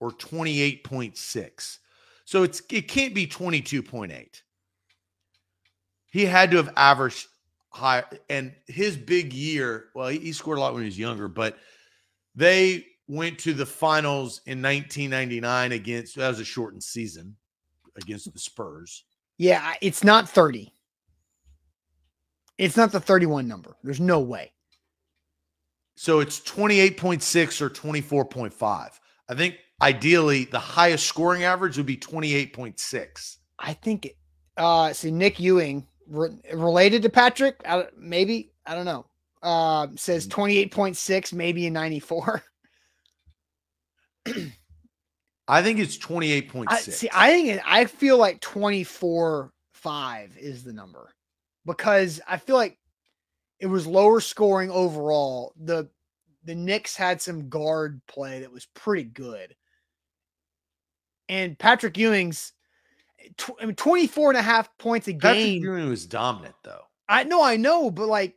28.6. So it's it can't be 22.8. He had to have averaged high and his big year, well, he, he scored a lot when he was younger, but they went to the finals in 1999 against that was a shortened season against the Spurs. Yeah, it's not 30. It's not the 31 number. There's no way. So it's 28.6 or 24.5. I think ideally the highest scoring average would be 28.6. I think it, uh see Nick Ewing re- related to Patrick? I, maybe I don't know. Uh, says point six, maybe a ninety four. I think it's 28.6. I see. I think it, I feel like twenty four five is the number because I feel like it was lower scoring overall. The the Knicks had some guard play that was pretty good. And Patrick Ewing's tw- I mean, 24 and a half points a Patrick game. Ewing was dominant though. I know, I know, but like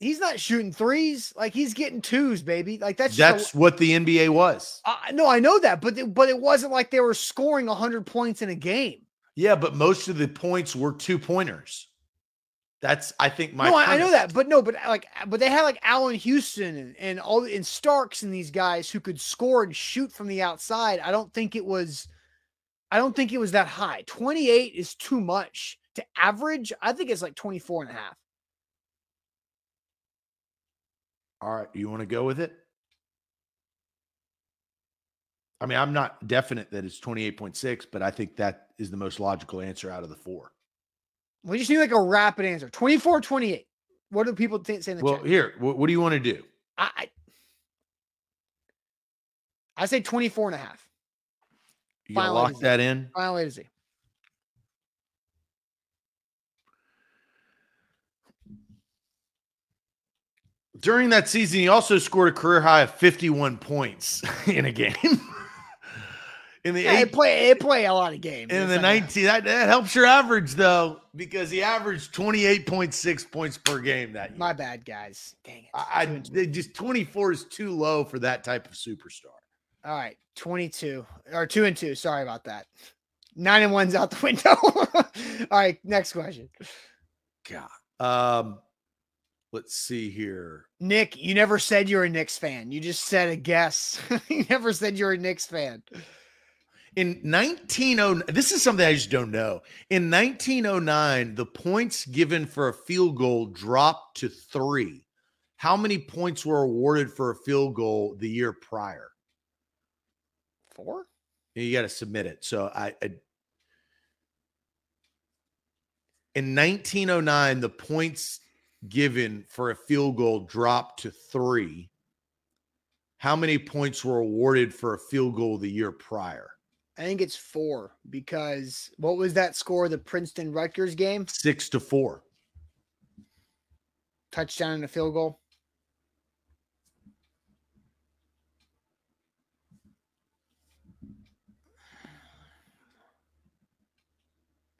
he's not shooting threes. Like he's getting twos, baby. Like that's just a- That's what the NBA was. I no, I know that, but it, but it wasn't like they were scoring 100 points in a game. Yeah, but most of the points were two pointers. That's I think my no, I, I know that, but no, but like, but they had like Allan Houston and, and all and Starks and these guys who could score and shoot from the outside. I don't think it was, I don't think it was that high. 28 is too much to average. I think it's like 24 and a half. All right, you want to go with it? I mean, I'm not definite that it's 28.6, but I think that is the most logical answer out of the four. We just need like a rapid answer. 24, 28. What do people think say in the Well, chat? here, what, what do you want to do? I, I I say 24 and a half. You Final lock that in? Final A to Z. During that season, he also scored a career high of 51 points in a game. in the Yeah, eight, play it play a lot of games. in the not 19 that, that helps your average though because he averaged 28.6 points per game that year. My bad, guys. Dang it. I, I Two and two. they just 24 is too low for that type of superstar. All right, 22 or 2 and 2. Sorry about that. 9 and 1's out the window. All right, next question. God. Um, let's see here. Nick, you never said you're a Knicks fan. You just said a guess. you never said you're a Knicks fan. In 1909, this is something I just don't know. In 1909, the points given for a field goal dropped to three. How many points were awarded for a field goal the year prior? 4? You got to submit it. So I, I in 1909, the points given for a field goal dropped to three. How many points were awarded for a field goal the year prior? I think it's 4 because what was that score the Princeton Rutgers game? Six to four. Touchdown and a field goal.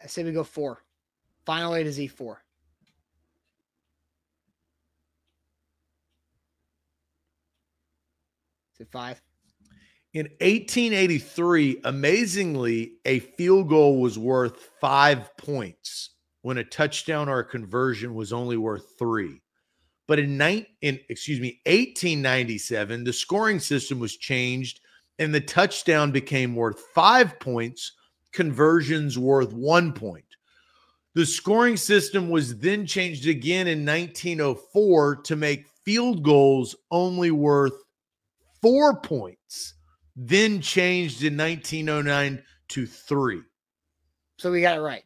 I say we go four. Final A to Z four. Is it five? In 1883, amazingly, a field goal was worth five points when a touchdown or a conversion was only worth three. But in, in excuse me, 1897, the scoring system was changed and the touchdown became worth five points, conversions worth one point. The scoring system was then changed again in 1904 to make field goals only worth four points, then changed in 1909 to three. So we got it right.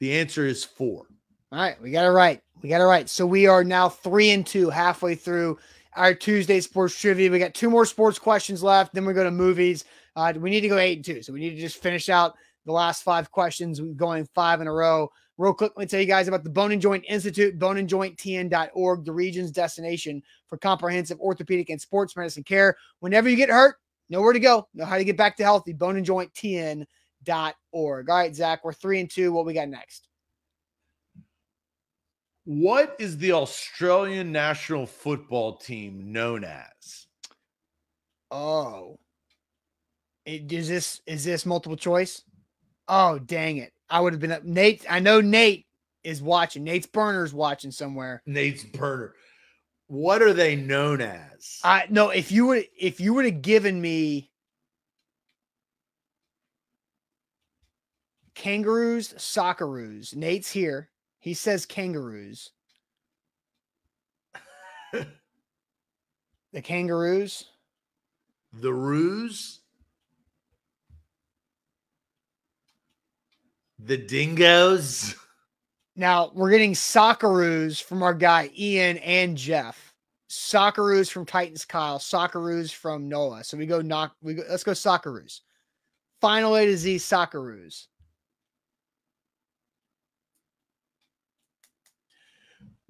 The answer is four. All right, we got it right. We got it right. So we are now three and two, halfway through our Tuesday sports trivia. We got two more sports questions left. Then we go to movies. Uh, we need to go eight and two. So we need to just finish out the last five questions. We're going five in a row. Real quick, let me tell you guys about the Bone and Joint Institute, boneandjointtn.org, the region's destination for comprehensive orthopedic and sports medicine care. Whenever you get hurt, know where to go, know how to get back to healthy. Boneandjointtn.org. All right, Zach, we're three and two. What we got next? What is the Australian national football team known as? Oh. It, is this is this multiple choice? Oh, dang it. I would have been up. Nate, I know Nate is watching. Nate's burner's watching somewhere. Nate's Burner. What are they known as? I no, if you would if you would have given me kangaroos, socceroos. Nate's here. He says kangaroos. the kangaroos. the Ruse? The Dingoes? Now we're getting Socceroos from our guy Ian and Jeff. Socceroos from Titans Kyle. Socceroos from Noah. So we go knock. We go. Let's go Socceroos. Final A to Z Socceroos.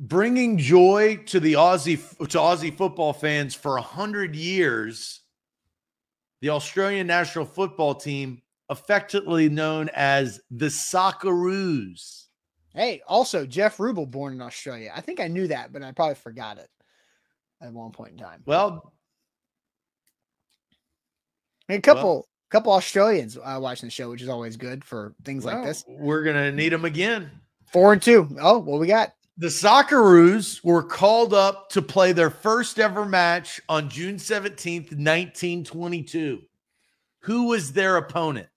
bringing joy to the Aussie to Aussie football fans for a hundred years. The Australian national football team, effectively known as the Socceroos. Hey, also Jeff Rubel, born in Australia. I think I knew that, but I probably forgot it at one point in time. Well, a couple, well, couple Australians uh, watching the show, which is always good for things well, like this. We're gonna need them again. Four and two. Oh, what we got? The Socceroos were called up to play their first ever match on June 17th, 1922. Who was their opponent?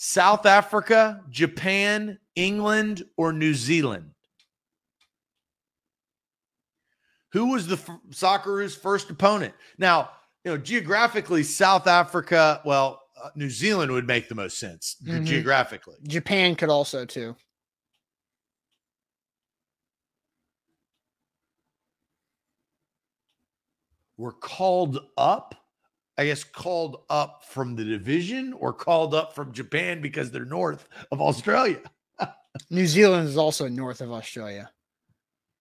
South Africa, Japan, England, or New Zealand? Who was the f- Socceroos' first opponent? Now, you know, geographically, South Africa, well, uh, New Zealand would make the most sense mm-hmm. geographically. Japan could also, too. were called up, I guess called up from the division or called up from Japan because they're north of Australia. New Zealand is also north of Australia.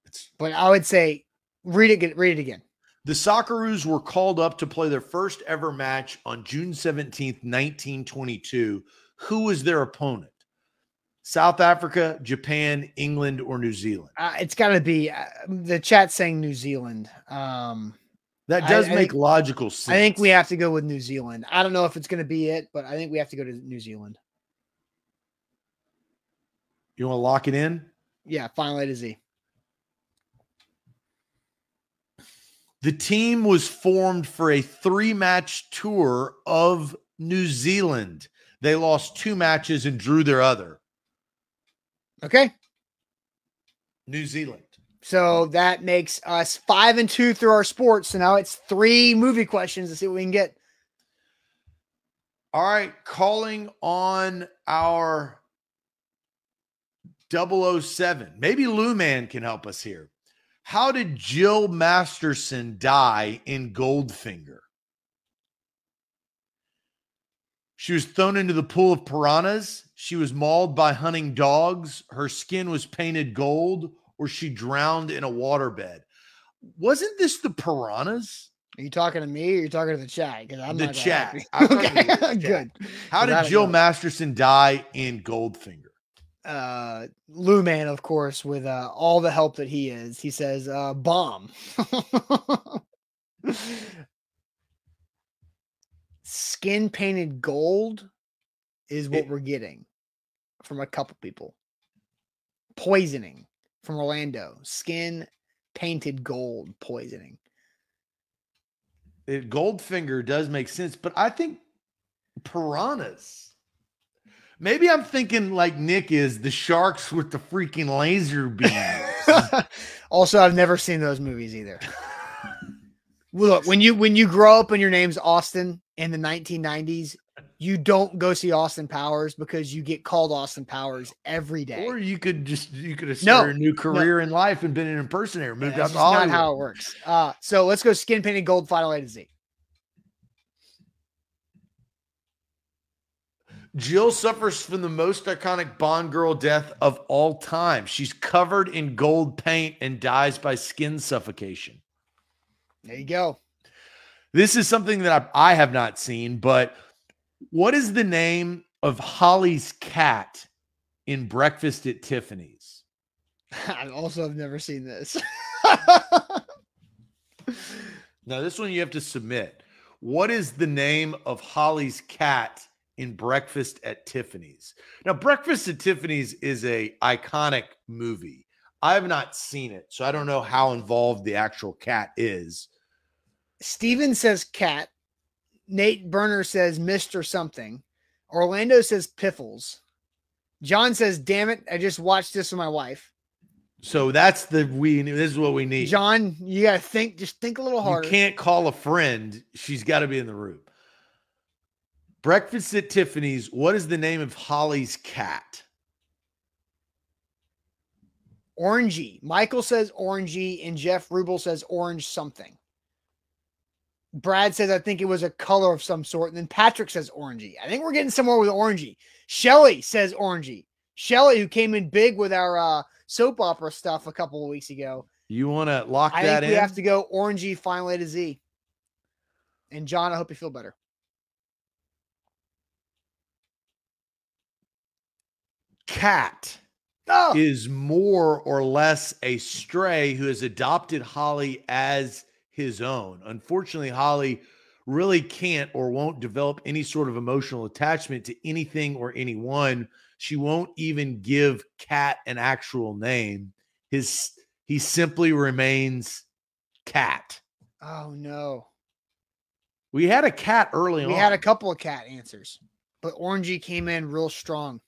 It's, but I would say read it read it again. The Socceroos were called up to play their first ever match on June 17th, 1922. Who was their opponent? South Africa, Japan, England, or New Zealand? Uh, it's got to be uh, the chat saying New Zealand. Um, that does I, make I think, logical sense. I think we have to go with New Zealand. I don't know if it's going to be it, but I think we have to go to New Zealand. You want to lock it in? Yeah, final A to Z. The team was formed for a three match tour of New Zealand. They lost two matches and drew their other. Okay. New Zealand. So hmm. that makes us five and two through our sports. So now it's three movie questions to see what we can get. All right, calling on our 007. Maybe Lou Man can help us here. How did Jill Masterson die in Goldfinger? She was thrown into the pool of piranhas. She was mauled by hunting dogs. Her skin was painted gold or she drowned in a waterbed. Wasn't this the piranhas? Are you talking to me or are you talking to the chat? Because I'm the chat. okay. The Good. How did Jill know. Masterson die in Goldfinger? Uh, Lou Man, of course, with uh, all the help that he is. He says, uh, bomb. Skin painted gold is what it, we're getting from a couple people. Poisoning from Orlando. Skin painted gold poisoning. It, Goldfinger does make sense, but I think piranhas. Maybe I'm thinking like Nick is the sharks with the freaking laser beams. also, I've never seen those movies either. Look, when you when you grow up and your name's Austin in the 1990s, you don't go see Austin Powers because you get called Austin Powers every day. Or you could just you could have started no, a new career no. in life and been an impersonator, moved yeah, out to Hollywood. That's not how it works. Uh, so let's go skin painted gold final A to Z. Jill suffers from the most iconic Bond girl death of all time. She's covered in gold paint and dies by skin suffocation. There you go. This is something that I, I have not seen, but what is the name of Holly's cat in Breakfast at Tiffany's? I also have never seen this. now, this one you have to submit. What is the name of Holly's cat in Breakfast at Tiffany's? Now, Breakfast at Tiffany's is a iconic movie. I have not seen it, so I don't know how involved the actual cat is. Steven says cat. Nate Burner says Mr. something. Orlando says Piffles. John says, damn it, I just watched this with my wife. So that's the we this is what we need. John, you gotta think, just think a little harder. You can't call a friend. She's got to be in the room. Breakfast at Tiffany's. What is the name of Holly's cat? Orangey. Michael says orangey, and Jeff Rubel says orange something. Brad says I think it was a color of some sort, and then Patrick says orangey. I think we're getting somewhere with orangey. Shelly says orangey. Shelly, who came in big with our uh, soap opera stuff a couple of weeks ago. You want to lock I that think in? we have to go orangey finally A to Z. And John, I hope you feel better. Cat Oh, is more or less a stray who has adopted Holly as his own. Unfortunately, Holly really can't or won't develop any sort of emotional attachment to anything or anyone. She won't even give Cat an actual name. His he simply remains Cat. oh no. We had a cat early We on. had a couple of cat answers, but orangey came in real strong.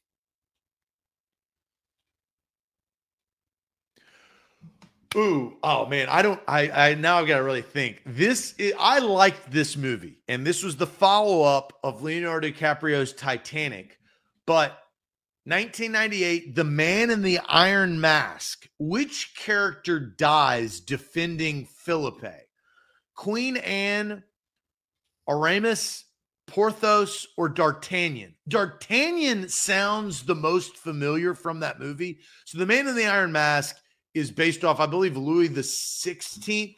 Ooh, oh man, I don't. I I now I've got to really think. This i- I liked this movie, and this was the follow up of Leonardo DiCaprio's Titanic. But 1998, The Man in the Iron Mask. Which character dies defending Philippe? Queen Anne, Aramis, Porthos, or D'Artagnan? D'Artagnan sounds the most familiar from that movie. So, The Man in the Iron Mask is based off, I believe, Louis the 16th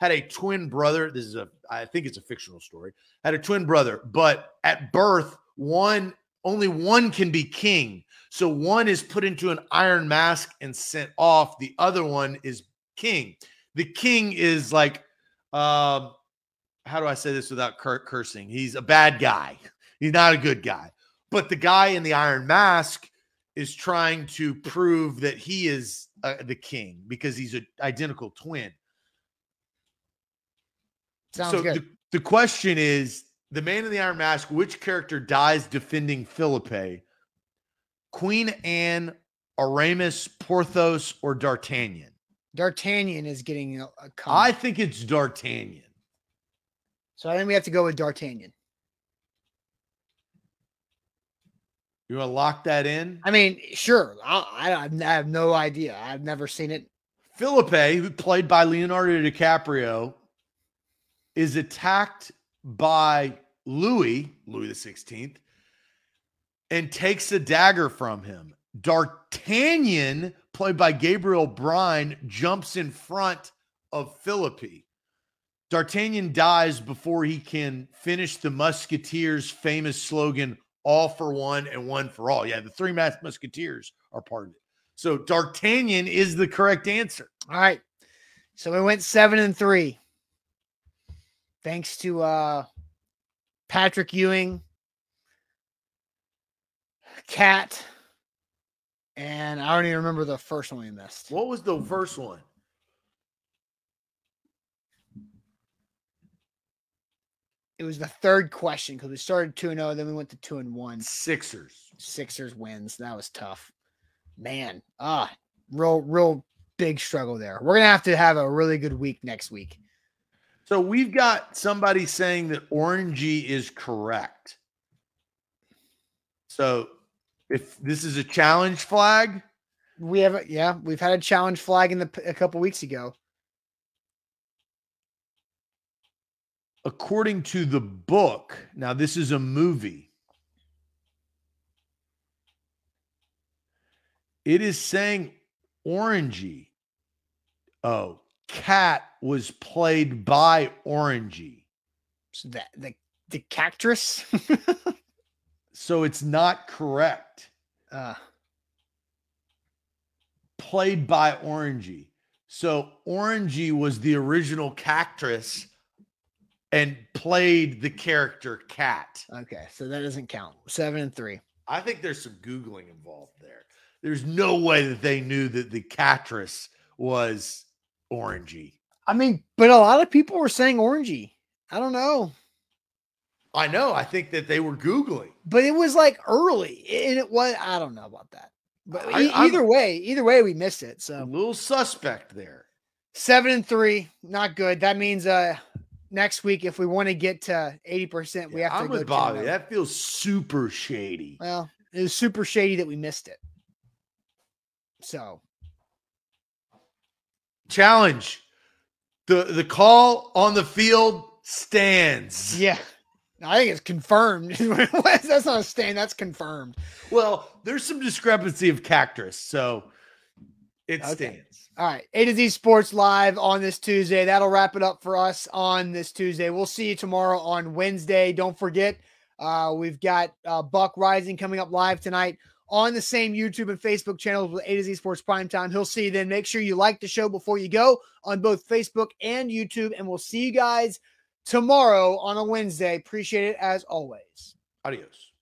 had a twin brother. This is a, I think it's a fictional story. Had a twin brother, but at birth, one only one can be king. So one is put into an iron mask and sent off. The other one is king. The king is like, um, how do I say this without cur- cursing? He's a bad guy. He's not a good guy. But the guy in the iron mask is trying to prove that he is uh, the king because he's an identical twin. Sounds so good. The, the question is the man in the iron mask, which character dies defending Philippe? Queen Anne, Aramis, Porthos, or D'Artagnan? D'Artagnan is getting a, a I think it's D'Artagnan. so I think we have to go with D'Artagnan. You want to lock that in? I mean, sure. I, I, I have no idea. I've never seen it. Philippe, who played by Leonardo DiCaprio, is attacked by Louis, Louis the 16th, and takes a dagger from him. D'Artagnan, played by Gabriel Byrne, jumps in front of Philippe. D'Artagnan dies before he can finish the Musketeers' famous slogan, all for one and one for all. Yeah, the three masked musketeers are part of it. So D'Artagnan is the correct answer. All right. So we went seven and three. Thanks to uh Patrick Ewing, Cat, and I don't even remember the first one we missed. What was the first one? It was the third question because we started 2 and 0, then we went to 2 and 1. Sixers. Sixers wins. That was tough. Man, ah, real, real big struggle there. We're gonna have to have a really good week next week. So we've got somebody saying that Orangey is correct. So if this is a challenge flag, We have, a, yeah, we've had a challenge flag in the a couple weeks ago. According to the book, now this is a movie. It is saying Orangey. Oh, Cat was played by Orangey. So that the the cactus. So it's not correct. uh, Played by Orangey. So Orangey was the original cactus and played the character Cat. okay, so that doesn't count. Seven and three. I think there's some Googling involved there. There's no way that they knew that the Catress was orangey. I mean, but a lot of people were saying orangey. I don't know, I know. I think that they were Googling. but it was like early, and it was. I don't know about that. But I- e- I'm- either way, either way, we missed it. So a little suspect there. seven and three, not good. That means uh next week, if we want to get to eighty percent, we have to I'm with 10 Bobby. That feels super shady. Well, it was super shady that we missed it. So challenge. The the call on the field stands. Yeah. I think it's confirmed. that's not a stand. That's confirmed. Well, there's some discrepancy of cactus, so it Okay. stands. All right. A to Z Sports Live on this Tuesday. That'll wrap it up for us on this Tuesday. We'll see you tomorrow on Wednesday. Don't forget, uh, we've got uh, Buck Reising coming up live tonight on the same YouTube and Facebook channels with A to Z Sports Primetime. He'll see you then. Make sure you like the show before you go on both Facebook and YouTube. And we'll see you guys tomorrow on a Wednesday. Appreciate it as always. Adios.